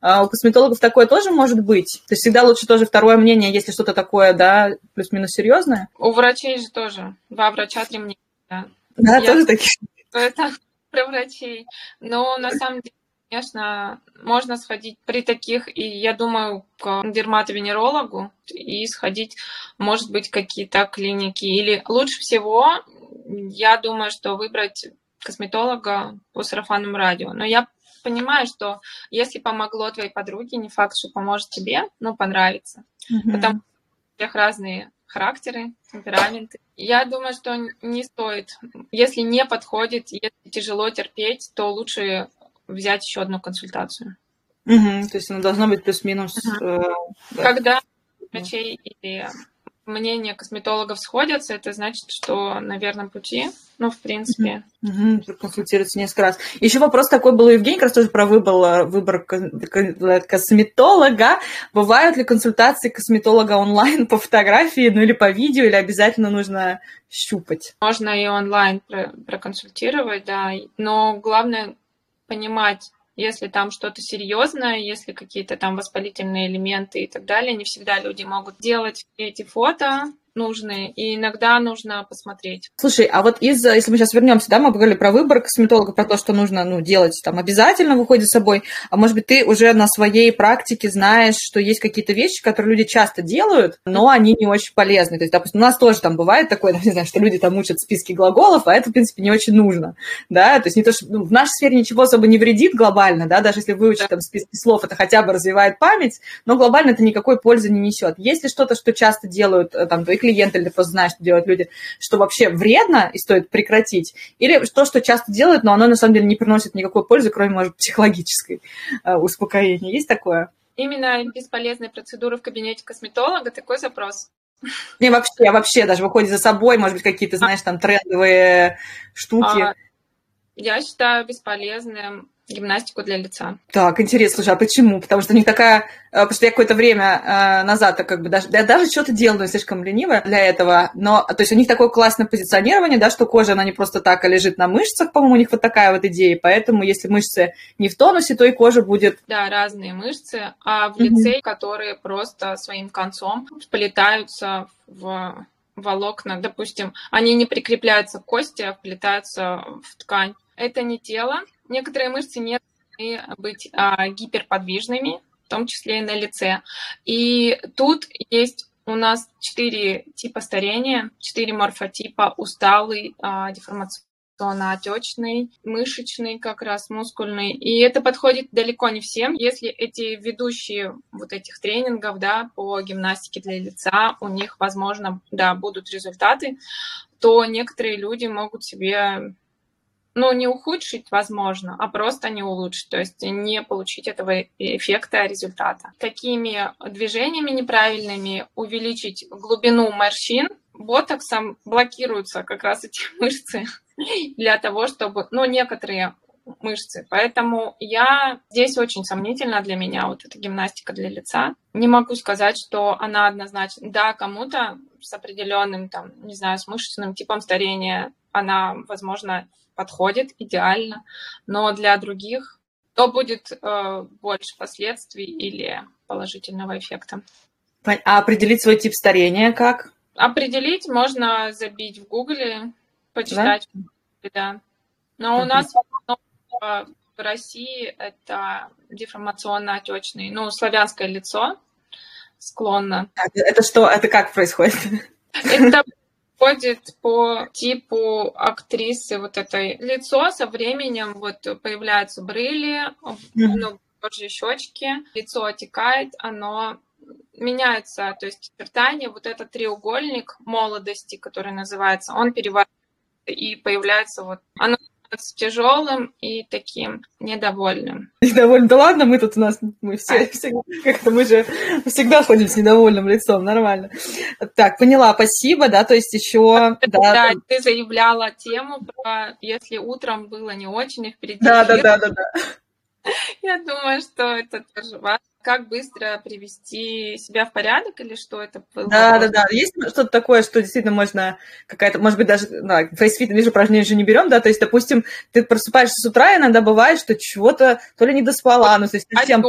А у косметологов такое тоже может быть. То есть всегда лучше тоже второе мнение, если что-то такое, да, плюс-минус серьезное. У врачей же тоже. Два врача, три мнения. Да, да Я... тоже такие. *laughs* Это *laughs* про врачей. Но на самом деле конечно, можно сходить при таких, и я думаю, к дерматовенерологу и сходить, может быть, какие-то клиники. Или лучше всего, я думаю, что выбрать косметолога по сарафанному радио. Но я понимаю, что если помогло твоей подруге, не факт, что поможет тебе, но понравится. Mm-hmm. Потому что у всех разные характеры, темпераменты. Я думаю, что не стоит. Если не подходит, если тяжело терпеть, то лучше взять еще одну консультацию. Угу, то есть она должна быть плюс-минус. Угу. Э, да. Когда врачей или мнения косметологов сходятся, это значит, что на верном пути. Ну, в принципе. Угу, консультироваться несколько раз. Еще вопрос такой был у Евгения, как раз тоже про выбор, выбор косметолога. Бывают ли консультации косметолога онлайн по фотографии, ну или по видео, или обязательно нужно щупать? Можно и онлайн проконсультировать, да. Но главное понимать, если там что-то серьезное, если какие-то там воспалительные элементы и так далее, не всегда люди могут делать эти фото, нужны, и иногда нужно посмотреть. Слушай, а вот из, если мы сейчас вернемся, да, мы говорили про выбор косметолога, про то, что нужно, ну, делать там обязательно в уходе с собой, а может быть, ты уже на своей практике знаешь, что есть какие-то вещи, которые люди часто делают, но они не очень полезны. То есть, допустим, у нас тоже там бывает такое, *laughs* не знаю, что люди там учат списки глаголов, а это, в принципе, не очень нужно, да, то есть не то, что ну, в нашей сфере ничего особо не вредит глобально, да, даже если выучить там списки слов, это хотя бы развивает память, но глобально это никакой пользы не несет. Есть ли что-то, что часто делают э, там твои клиенты, или ты просто знаешь, что делают люди, что вообще вредно и стоит прекратить, или то, что часто делают, но оно на самом деле не приносит никакой пользы, кроме, может, психологической э, успокоения. Есть такое? Именно бесполезные процедуры в кабинете косметолога, такой запрос. Не, вообще, вообще даже выходит за собой, может быть, какие-то, знаешь, там трендовые штуки. А, я считаю бесполезным гимнастику для лица. Так, интересно, слушай, а почему? Потому что у них такая... Э, потому что я какое-то время э, назад как бы даже... Я даже что-то делала, но слишком ленивая для этого. Но, то есть у них такое классное позиционирование, да, что кожа, она не просто так, а лежит на мышцах, по-моему, у них вот такая вот идея. Поэтому если мышцы не в тонусе, то и кожа будет... Да, разные мышцы, а в лице, mm-hmm. которые просто своим концом вплетаются в волокна, допустим, они не прикрепляются к кости, а вплетаются в ткань. Это не тело, Некоторые мышцы не должны быть а, гиперподвижными, в том числе и на лице. И тут есть у нас четыре типа старения, четыре морфотипа, усталый, а, деформационно-отечный, мышечный, как раз мускульный. И это подходит далеко не всем. Если эти ведущие вот этих тренингов, да, по гимнастике для лица, у них, возможно, да, будут результаты, то некоторые люди могут себе ну, не ухудшить, возможно, а просто не улучшить, то есть не получить этого эффекта результата. Такими движениями неправильными увеличить глубину морщин, ботоксом блокируются как раз эти *laughs* мышцы для того, чтобы, ну, некоторые мышцы. Поэтому я здесь очень сомнительна для меня вот эта гимнастика для лица. Не могу сказать, что она однозначно. Да, кому-то с определенным, там, не знаю, с мышечным типом старения она, возможно, подходит идеально, но для других то будет э, больше последствий или положительного эффекта. А определить свой тип старения как? Определить можно забить в Гугле, почитать. Да. да. Но у нас э, в России это деформационно-отечный, ну, славянское лицо склонно. Это что, это как происходит? Это подходит по типу актрисы вот этой. Лицо со временем вот появляются брыли, ну, позже щечки, лицо отекает, оно меняется, то есть очертания, вот этот треугольник молодости, который называется, он переворачивается и появляется вот, оно с тяжелым и таким недовольным. Недовольным. Да ладно, мы тут у нас, мы все, все как-то мы же всегда ходим с недовольным лицом, нормально. Так, поняла, спасибо, да, то есть еще... Да, да там... ты заявляла тему про если утром было не очень, и впереди... Да, да, да, да, да. Я думаю, что это тоже важно. Как быстро привести себя в порядок или что это было? Да, да, да. Есть что-то такое, что действительно можно какая-то, может быть, даже, да, facefit, вижу, упражнения же не берем, да, то есть, допустим, ты просыпаешься с утра, и иногда бывает, что чего-то то ли не доспала, ну, то есть совсем...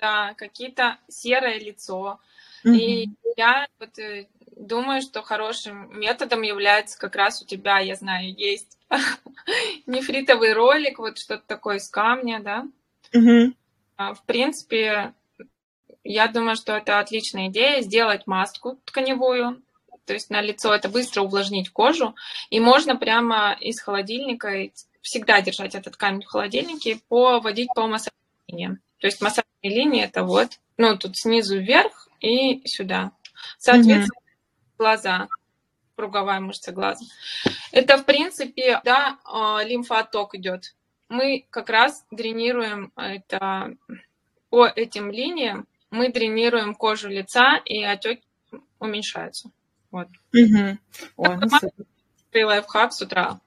Да, какие-то серое лицо. Mm-hmm. И я вот э, думаю, что хорошим методом является как раз у тебя, я знаю, есть *laughs* нефритовый ролик, вот что-то такое из камня, да. Угу. В принципе, я думаю, что это отличная идея сделать маску тканевую, то есть на лицо это быстро увлажнить кожу, и можно прямо из холодильника всегда держать этот камень в холодильнике, поводить по массажной линии. То есть массажные линии это вот, ну тут снизу вверх и сюда. Соответственно, mm-hmm. глаза круговая мышца глаза. Это, в принципе, да, а, лимфоток идет. Мы как раз дренируем это по этим линиям, мы дренируем кожу лица, и отеки уменьшаются. Вот. Угу. Ой, ну, лайфхак с утра.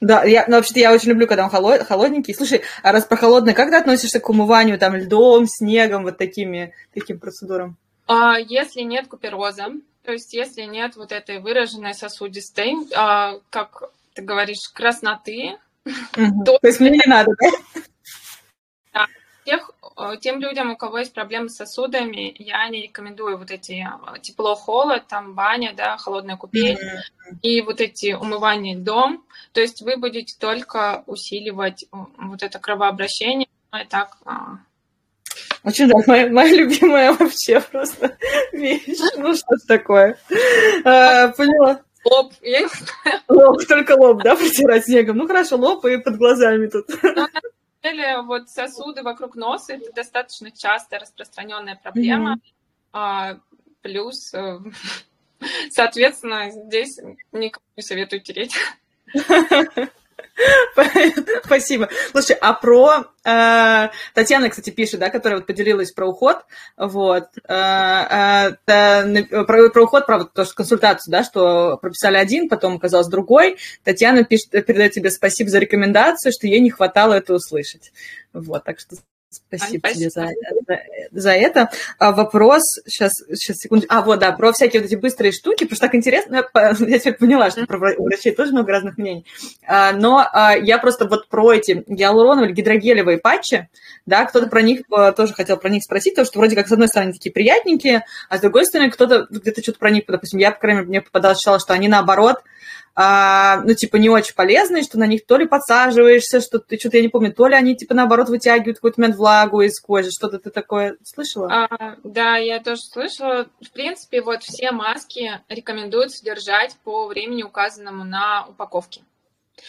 Да, я, ну, вообще-то я очень люблю, когда он холод, холодненький. Слушай, а раз про холодное, как ты относишься к умыванию там льдом, снегом, вот такими, таким процедурам? А, если нет купероза, то есть, если нет вот этой выраженной сосудистой, а, как ты говоришь, красноты, угу. то... то есть мне не надо, да? Да. Тех, э, тем людям, у кого есть проблемы с сосудами, я не рекомендую вот эти э, тепло-холод, там баня, да, холодная купель mm-hmm. и вот эти умывания льдом. То есть вы будете только усиливать вот это кровообращение. И так а, очень да, моя, моя любимая вообще просто *laughs* вещь. Ну, что ж такое. А, поняла. Лоб. Лоб, только лоб, да, протирать снегом. Ну, хорошо, лоб и под глазами тут. Ну, на самом деле, вот сосуды вокруг носа – это достаточно частая распространенная проблема. Mm-hmm. Плюс, э, соответственно, здесь никому не советую тереть. *laughs* *laughs* Спасибо. Слушай, а про... Э, Татьяна, кстати, пишет, да, которая вот поделилась про уход, вот, э, э, про, про уход, про то, что консультацию, да, что прописали один, потом оказалось другой. Татьяна пишет, передает тебе спасибо за рекомендацию, что ей не хватало это услышать. Вот, так что Спасибо, Спасибо тебе за, за, за это. А, вопрос, сейчас, сейчас, секунду. А, вот, да, про всякие вот эти быстрые штуки, потому что так интересно, я, *laughs* я теперь поняла, что про врачей тоже много разных мнений. А, но а, я просто вот про эти гиалуроновые, гидрогелевые патчи, да, кто-то про них а, тоже хотел про них спросить, потому что вроде как, с одной стороны, такие приятненькие, а с другой стороны, кто-то где-то что-то про них, допустим, я, по крайней мере, мне попадалось, считала, что они наоборот, а, ну, типа, не очень полезные, что на них то ли подсаживаешься, что ты, что-то я не помню, то ли они, типа, наоборот, вытягивают какой-то момент влагу из кожи, что-то ты такое слышала? А, да, я тоже слышала. В принципе, вот все маски рекомендуют держать по времени, указанному на упаковке.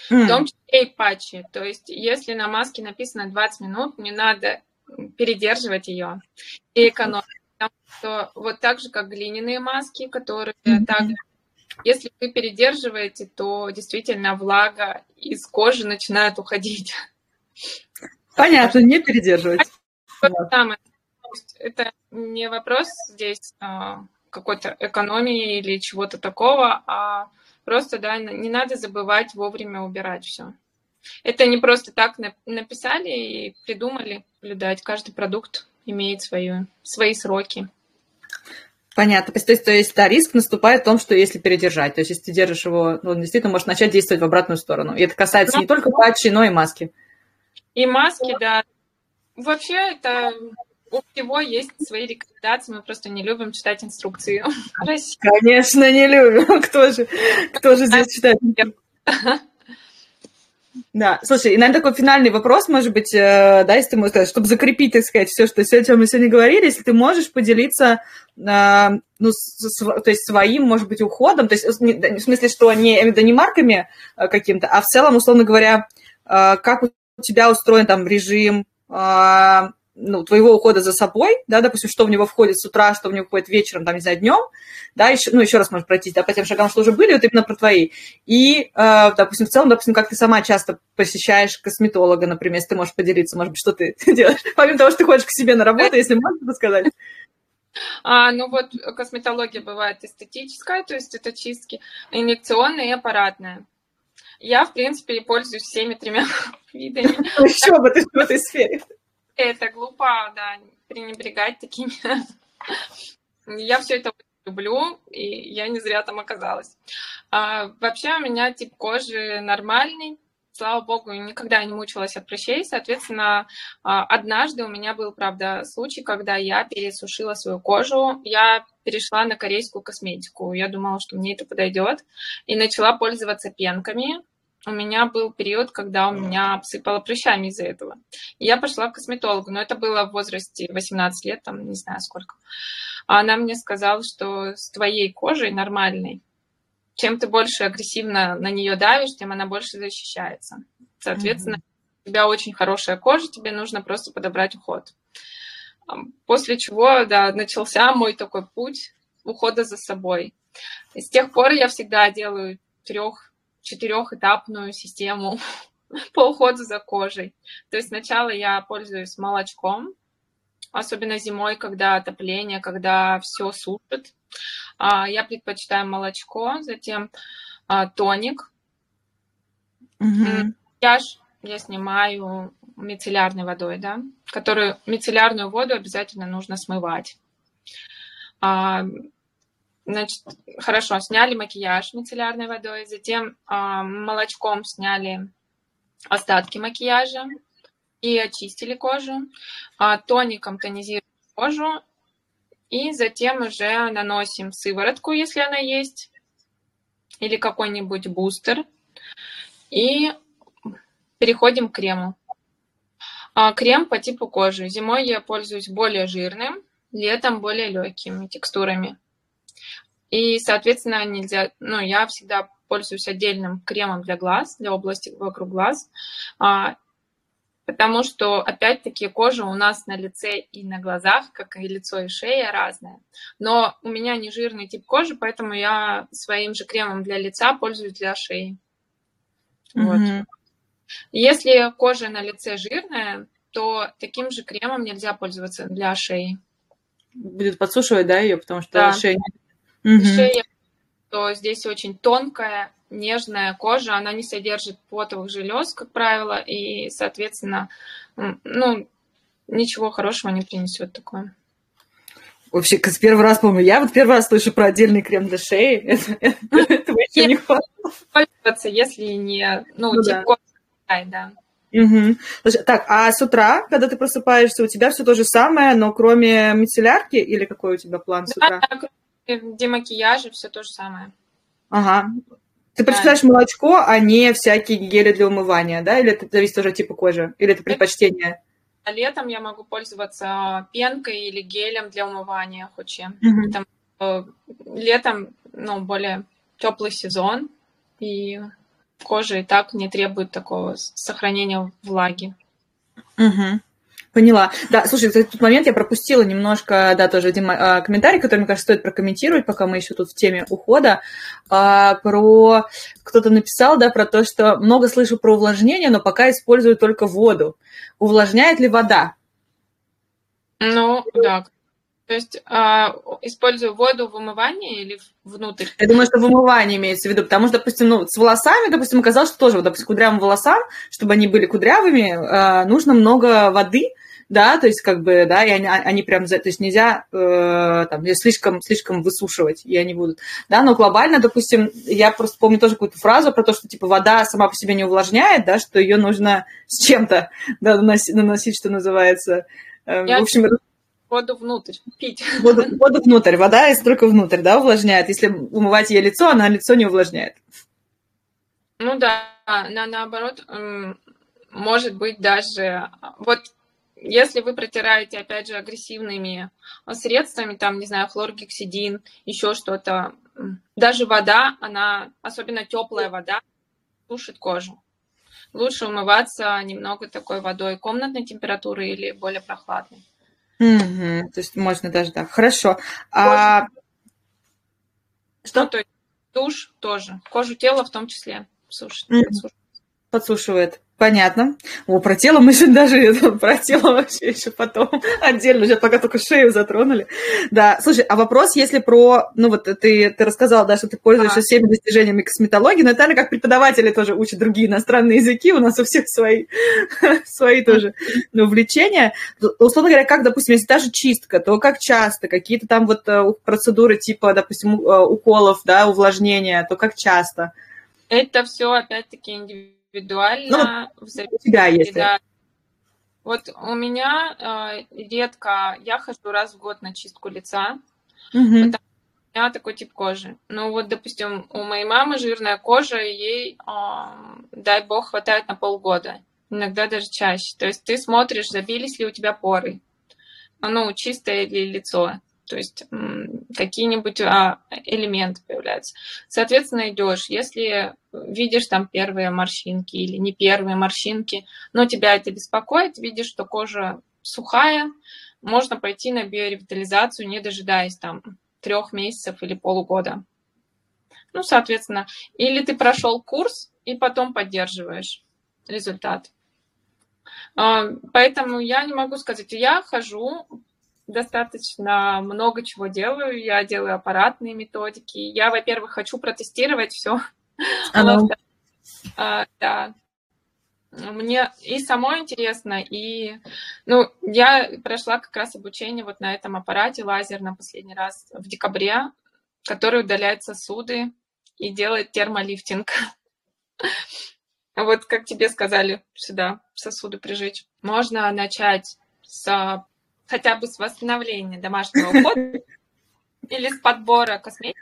Mm. В том числе и патчи. То есть, если на маске написано 20 минут, не надо передерживать ее и экономить. Потому что вот так же, как глиняные маски, которые mm-hmm. также если вы передерживаете, то действительно влага из кожи начинает уходить. Понятно, не передерживать. Это не вопрос здесь а, какой-то экономии или чего-то такого, а просто, да, не надо забывать вовремя убирать все. Это не просто так написали и придумали наблюдать. Каждый продукт имеет свою, свои сроки. Понятно. То есть, то есть, да, риск наступает в том, что если передержать, то есть, если ты держишь его, ну, он действительно может начать действовать в обратную сторону. И это касается ну, не только патчи, но и маски. И маски, да. Вообще, это у всего есть свои рекомендации, мы просто не любим читать инструкции. Конечно, не любим. *laughs* Кто же, кто же здесь читает? *laughs* Да, слушай, и, наверное, такой финальный вопрос, может быть, э, да, если ты можешь сказать, чтобы закрепить, так сказать, все, что, все, о чем мы сегодня говорили, если ты можешь поделиться, э, ну, с, то есть своим, может быть, уходом, то есть не, в смысле, что не, да не марками э, каким-то, а в целом, условно говоря, э, как у тебя устроен там режим, э, ну, твоего ухода за собой, да, допустим, что в него входит с утра, что в него входит вечером, там, не знаю, днем, да, еще, ну, еще раз можно пройти, да, по тем шагам, что уже были, вот именно про твои. И, э, допустим, в целом, допустим, как ты сама часто посещаешь косметолога, например, если ты можешь поделиться, может быть, что ты *laughs* делаешь, помимо того, что ты ходишь к себе на работу, если можешь рассказать. А, ну вот косметология бывает эстетическая, то есть это чистки, инъекционная и аппаратная. Я, в принципе, пользуюсь всеми тремя *laughs* видами. Еще бы ты в этой сфере. Это глупо, да, пренебрегать такими. *laughs* Я все это люблю, и я не зря там оказалась. А, вообще у меня тип кожи нормальный, слава богу, никогда не мучилась от прыщей. Соответственно, а, однажды у меня был, правда, случай, когда я пересушила свою кожу. Я перешла на корейскую косметику. Я думала, что мне это подойдет. И начала пользоваться пенками. У меня был период, когда у меня обсыпало прыщами из-за этого. И я пошла к косметологу, но это было в возрасте 18 лет, там не знаю сколько. А она мне сказала, что с твоей кожей нормальной, чем ты больше агрессивно на нее давишь, тем она больше защищается. Соответственно, mm-hmm. у тебя очень хорошая кожа, тебе нужно просто подобрать уход. После чего, да, начался мой такой путь ухода за собой. И с тех пор я всегда делаю трех четырехэтапную систему *laughs* по уходу за кожей. То есть сначала я пользуюсь молочком, особенно зимой, когда отопление, когда все сушит. А, я предпочитаю молочко, затем а, тоник. Макияж я снимаю мицеллярной водой, да, которую мицеллярную воду обязательно нужно смывать. Значит, хорошо, сняли макияж мицеллярной водой, затем молочком сняли остатки макияжа, и очистили кожу, а тоником тонизируем кожу, и затем уже наносим сыворотку, если она есть, или какой-нибудь бустер, и переходим к крему. А крем по типу кожи. Зимой я пользуюсь более жирным, летом более легкими текстурами. И, соответственно, нельзя, ну, я всегда пользуюсь отдельным кремом для глаз, для области вокруг глаз. А, потому что, опять-таки, кожа у нас на лице и на глазах, как и лицо и шея, разная. Но у меня не жирный тип кожи, поэтому я своим же кремом для лица пользуюсь для шеи. Mm-hmm. Вот. Если кожа на лице жирная, то таким же кремом нельзя пользоваться для шеи. Будет подсушивать, да, ее, потому что да. шея... Угу. Шея, то здесь очень тонкая, нежная кожа, она не содержит потовых желез, как правило, и, соответственно, ну, ничего хорошего не принесет такое. Вообще, с первый раз, помню, я вот первый раз слышу про отдельный крем для шеи. *laughs* Это вообще не пользоваться, если не, ну, ну тип кожи, да. Угу. Так, а с утра, когда ты просыпаешься, у тебя все то же самое, но кроме мицеллярки или какой у тебя план с утра? Да, демакияжа, все то же самое. Ага. Ты предпочитаешь да. молочко, а не всякие гели для умывания, да? Или это зависит уже от типа кожи? Или это предпочтение? А летом я могу пользоваться пенкой или гелем для умывания хоть чем. Угу. Потому, э, летом, ну, более теплый сезон, и кожа и так не требует такого сохранения влаги. Угу. Поняла. Да, слушай, в этот момент я пропустила немножко, да, тоже один а, комментарий, который, мне кажется, стоит прокомментировать, пока мы еще тут в теме ухода. А, про кто-то написал, да, про то, что много слышу про увлажнение, но пока использую только воду. Увлажняет ли вода? Ну, да. То есть а, использую воду в умывании или внутрь? Я думаю, что в умывании имеется в виду, потому что, допустим, ну, с волосами, допустим, оказалось, что тоже, вот, допустим, кудрявым волосам, чтобы они были кудрявыми, а, нужно много воды, да, то есть как бы, да, и они, они прям, то есть нельзя э, там слишком, слишком высушивать, и они будут, да, но глобально, допустим, я просто помню тоже какую-то фразу про то, что, типа, вода сама по себе не увлажняет, да, что ее нужно с чем-то, да, наносить, наносить что называется. Э, я в общем, воду внутрь, пить. Воду, воду внутрь, вода есть только внутрь, да, увлажняет. Если умывать ей лицо, она лицо не увлажняет. Ну да, на, наоборот, может быть даже... Вот если вы протираете, опять же, агрессивными средствами, там, не знаю, хлоргексидин, еще что-то, даже вода, она, особенно теплая вода, сушит кожу. Лучше умываться немного такой водой комнатной температуры или более прохладной. Угу, то есть можно даже так. Хорошо. А... Что? Ну, то есть душ тоже. Кожу тела в том числе сушит. Угу. Подсушивает. Понятно. О, про тело мы сегодня даже это, *laughs* про тело вообще еще потом *laughs* отдельно, сейчас пока только шею затронули. Да, слушай, а вопрос, если про, ну вот ты, ты рассказала, да, что ты пользуешься а. всеми достижениями косметологии, но это, наверное, как преподаватели тоже учат другие иностранные языки, у нас у всех свои, *laughs* свои тоже ну, увлечения. Условно говоря, как, допустим, если даже чистка, то как часто, какие-то там вот э, процедуры типа, допустим, э, уколов, да, увлажнения, то как часто? Это все опять-таки индивидуально индивидуально. Ну, у тебя есть. Да. Вот у меня э, редко, я хожу раз в год на чистку лица, угу. потому что у меня такой тип кожи. Ну вот, допустим, у моей мамы жирная кожа, ей, э, дай бог, хватает на полгода, иногда даже чаще. То есть ты смотришь, забились ли у тебя поры, ну, чистое ли лицо то есть какие-нибудь а, элементы появляются. Соответственно, идешь, если видишь там первые морщинки или не первые морщинки, но тебя это беспокоит, видишь, что кожа сухая, можно пойти на биоревитализацию, не дожидаясь там трех месяцев или полугода. Ну, соответственно, или ты прошел курс и потом поддерживаешь результат. А, поэтому я не могу сказать, я хожу достаточно много чего делаю. Я делаю аппаратные методики. Я, во-первых, хочу протестировать все. *laughs* А, да. Мне и самой интересно, и ну, я прошла как раз обучение вот на этом аппарате лазерном последний раз в декабре, который удаляет сосуды и делает термолифтинг. *laughs* Вот как тебе сказали, сюда сосуды прижечь. Можно начать с хотя бы с восстановления домашнего ухода *laughs* или с подбора косметики,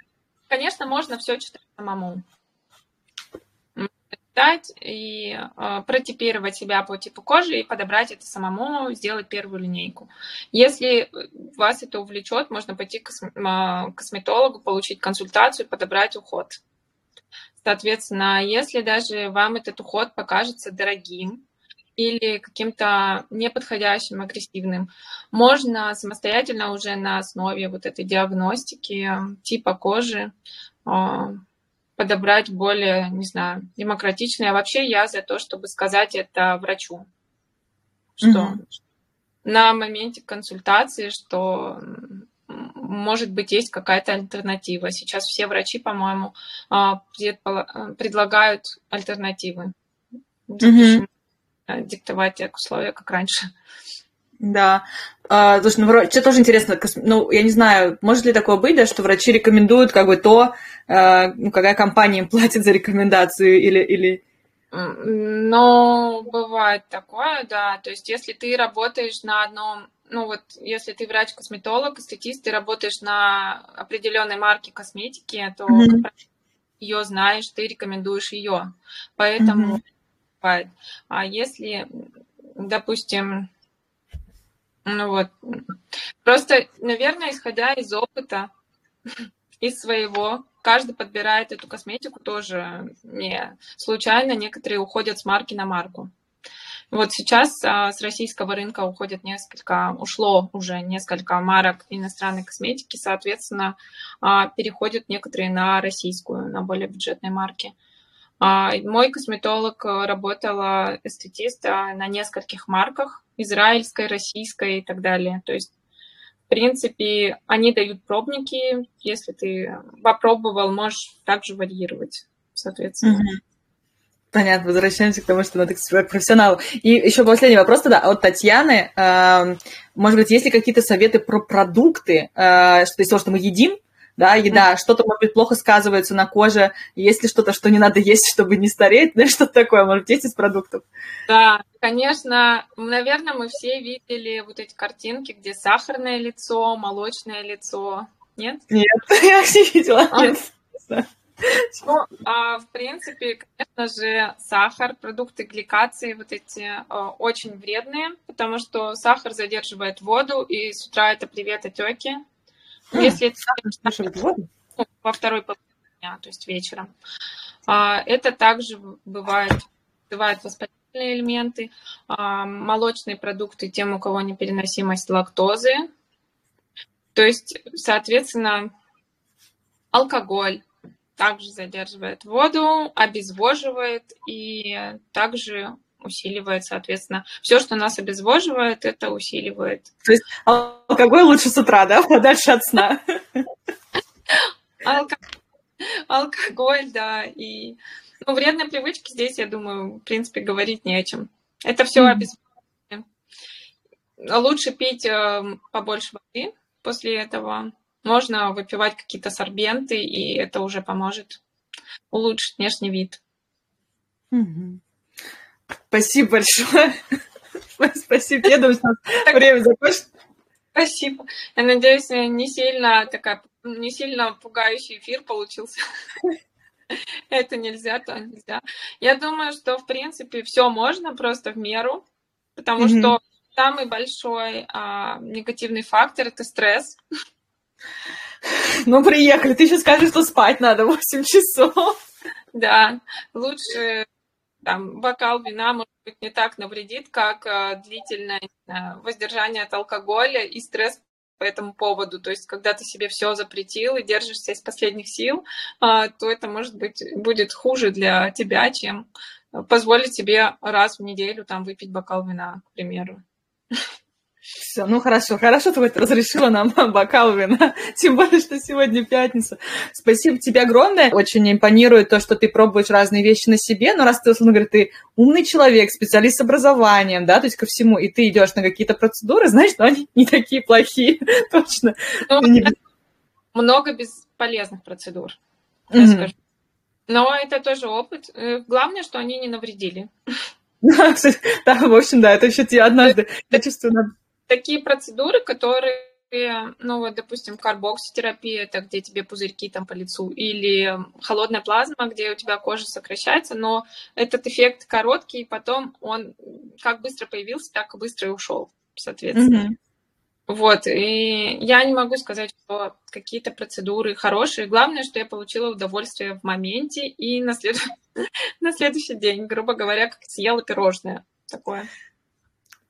конечно, можно все читать самому. Читать и э, протипировать себя по типу кожи и подобрать это самому, сделать первую линейку. Если вас это увлечет, можно пойти к косметологу, получить консультацию, подобрать уход. Соответственно, если даже вам этот уход покажется дорогим, или каким-то неподходящим, агрессивным. Можно самостоятельно уже на основе вот этой диагностики типа кожи а, подобрать более, не знаю, демократичное. А вообще я за то, чтобы сказать это врачу, что mm-hmm. на моменте консультации, что может быть, есть какая-то альтернатива. Сейчас все врачи, по-моему, а, предлагают альтернативы. Mm-hmm. Э, диктовать тех условия, как раньше. Да. А, слушай, ну, врачи тоже интересно, ну, я не знаю, может ли такое быть, да, что врачи рекомендуют как бы то, э, ну, какая компания им платит за рекомендацию или, или... Но бывает такое, да. То есть, если ты работаешь на одном, ну вот, если ты врач-косметолог, эстетист, ты работаешь на определенной марке косметики, то mm-hmm. ее знаешь, ты рекомендуешь ее. Поэтому mm-hmm бывает. А если, допустим, ну вот, просто, наверное, исходя из опыта, *laughs* из своего, каждый подбирает эту косметику тоже не случайно, некоторые уходят с марки на марку. Вот сейчас а, с российского рынка уходит несколько, ушло уже несколько марок иностранной косметики, соответственно, а, переходят некоторые на российскую, на более бюджетные марки. А, мой косметолог э, работала эстетиста на нескольких марках, израильской, российской и так далее. То есть, в принципе, они дают пробники. Если ты попробовал, можешь также варьировать, соответственно. Угу. Понятно, возвращаемся к тому, что надо к профессионалу. И еще последний вопрос тогда от Татьяны. Эм, может быть, есть ли какие-то советы про продукты, э, что из того, что мы едим, да, еда, что-то, может быть, плохо сказывается на коже, есть ли что-то, что не надо есть, *laughs* чтобы не стареть, да, что-то такое, может есть из продуктов? Да, конечно, наверное, мы все видели вот эти картинки, где сахарное лицо, молочное лицо, нет? Нет, *laughs* я не видела, а? нет. Ну, а, в принципе, конечно же, сахар, продукты гликации, вот эти а, очень вредные, потому что сахар задерживает воду, и с утра это привет отеки. А, Если это воду? во второй половине дня, то есть вечером. А, это также бывает, бывают воспалительные элементы, а, молочные продукты тем, у кого непереносимость лактозы. То есть, соответственно, алкоголь, также задерживает воду, обезвоживает и также усиливает, соответственно, все, что нас обезвоживает, это усиливает. То есть алкоголь лучше с утра, да, подальше от сна. Алкоголь, да, и ну, вредные привычки здесь, я думаю, в принципе, говорить не о чем. Это все обезвоживание. Лучше пить э, побольше воды после этого, можно выпивать какие-то сорбенты, и это уже поможет улучшить внешний вид. Угу. Спасибо большое. *laughs* Спасибо. Я думаю, что время закончится. Спасибо. Я надеюсь, не сильно такая, не сильно пугающий эфир получился. *laughs* Это нельзя, то нельзя. Я думаю, что в принципе все можно просто в меру, потому mm-hmm. что самый большой а, негативный фактор это стресс. Ну, приехали. Ты еще скажешь, что спать надо 8 часов. Да, лучше там бокал вина, может быть, не так навредит, как э, длительное знаю, воздержание от алкоголя и стресс по этому поводу. То есть, когда ты себе все запретил и держишься из последних сил, э, то это, может быть, будет хуже для тебя, чем позволить себе раз в неделю там выпить бокал вина, к примеру. Все, ну хорошо, хорошо ты разрешила нам *laughs* бокал вина, тем более, что сегодня пятница. Спасибо тебе огромное. Очень импонирует то, что ты пробуешь разные вещи на себе, но раз ты, условно говоря, ты умный человек, специалист с образованием, да, то есть ко всему, и ты идешь на какие-то процедуры, знаешь, что они не такие плохие, *laughs* точно. Ну, много бесполезных процедур, я mm-hmm. скажу. Но это тоже опыт. Э, главное, что они не навредили. *laughs* Да, в общем, да, это еще тебе однажды, я чувствую, надо такие процедуры, которые ну вот, допустим, карбокситерапия, это где тебе пузырьки там по лицу, или холодная плазма, где у тебя кожа сокращается, но этот эффект короткий, и потом он как быстро появился, так и быстро и ушел, соответственно. Mm-hmm. Вот, и я не могу сказать, что какие-то процедуры хорошие. Главное, что я получила удовольствие в моменте и на, след... *laughs* на следующий день, грубо говоря, как съела пирожное такое.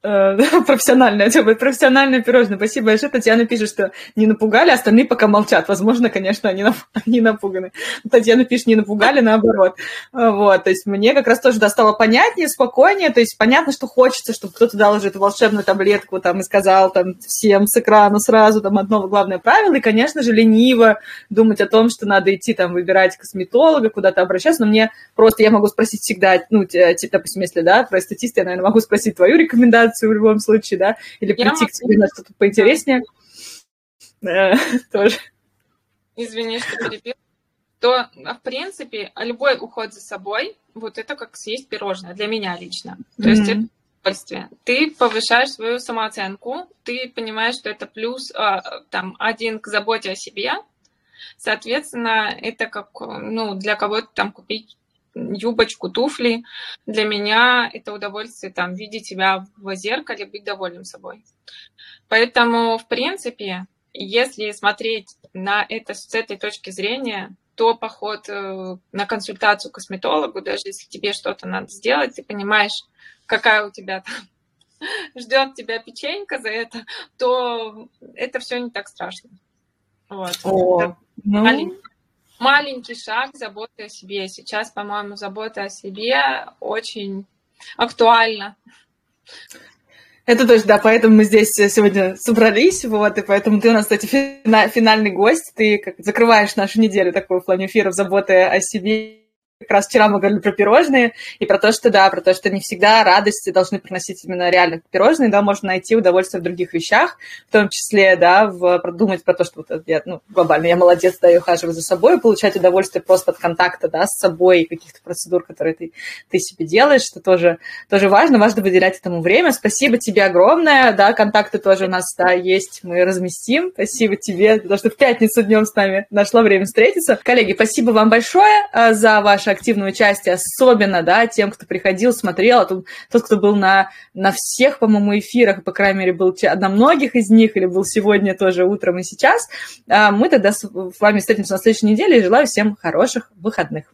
Э, *laughs* профессиональное, профессиональное пирожное. Спасибо большое. Татьяна пишет, что не напугали, остальные пока молчат. Возможно, конечно, они, *laughs* они напуганы. Татьяна пишет, не напугали, наоборот. Э, вот, то есть мне как раз тоже достало понятнее, спокойнее. То есть понятно, что хочется, чтобы кто-то дал уже эту волшебную таблетку там и сказал там всем с экрана сразу там одно главное правило. И, конечно же, лениво думать о том, что надо идти там выбирать косметолога, куда-то обращаться. Но мне просто, я могу спросить всегда, ну, допустим, если, да, про статист, я, наверное, могу спросить твою рекомендацию, рекомендацию в любом случае, да, или прийти к тебе на что-то поинтереснее. Э, *laughs* тоже. Извини, что перебил. То, в принципе, любой уход за собой, вот это как съесть пирожное, для меня лично. То есть это удовольствие. Ты повышаешь свою самооценку, ты понимаешь, что это плюс а, там один к заботе о себе, Соответственно, это как, ну, для кого-то там купить юбочку, туфли. Для меня это удовольствие там видеть себя в зеркале, быть довольным собой. Поэтому, в принципе, если смотреть на это с этой точки зрения, то поход э, на консультацию к косметологу, даже если тебе что-то надо сделать, ты понимаешь, какая у тебя там *laughs* ждет тебя печенька за это, то это все не так страшно. Вот. О, ну... маленький шаг заботы о себе. Сейчас, по-моему, забота о себе очень актуальна. Это точно, да, поэтому мы здесь сегодня собрались, вот, и поэтому ты у нас, кстати, финальный гость, ты как закрываешь нашу неделю такую в плане эфиров заботы о себе Как раз вчера мы говорили про пирожные и про то, что да, про то, что не всегда радости должны приносить именно реально пирожные, да, можно найти удовольствие в других вещах, в том числе, да, в, продумать про то, что вот я, ну, глобально, я молодец, да, я ухаживаю за собой, получать удовольствие просто от контакта, да, с собой, каких-то процедур, которые ты, ты себе делаешь, что тоже, тоже важно, важно выделять этому время. Спасибо тебе огромное, да, контакты тоже у нас, да, есть, мы разместим. Спасибо тебе, то, что в пятницу днем с нами нашла время встретиться. Коллеги, спасибо вам большое а, за ваше активное участие, особенно, да, тем, кто приходил, смотрел, а тот, тот кто был на, на всех, по-моему, эфирах, по крайней мере, был на многих из них, или был сегодня тоже утром и сейчас. А, мы тогда с вами встретимся на следующей неделе и желаю всем хороших выходных.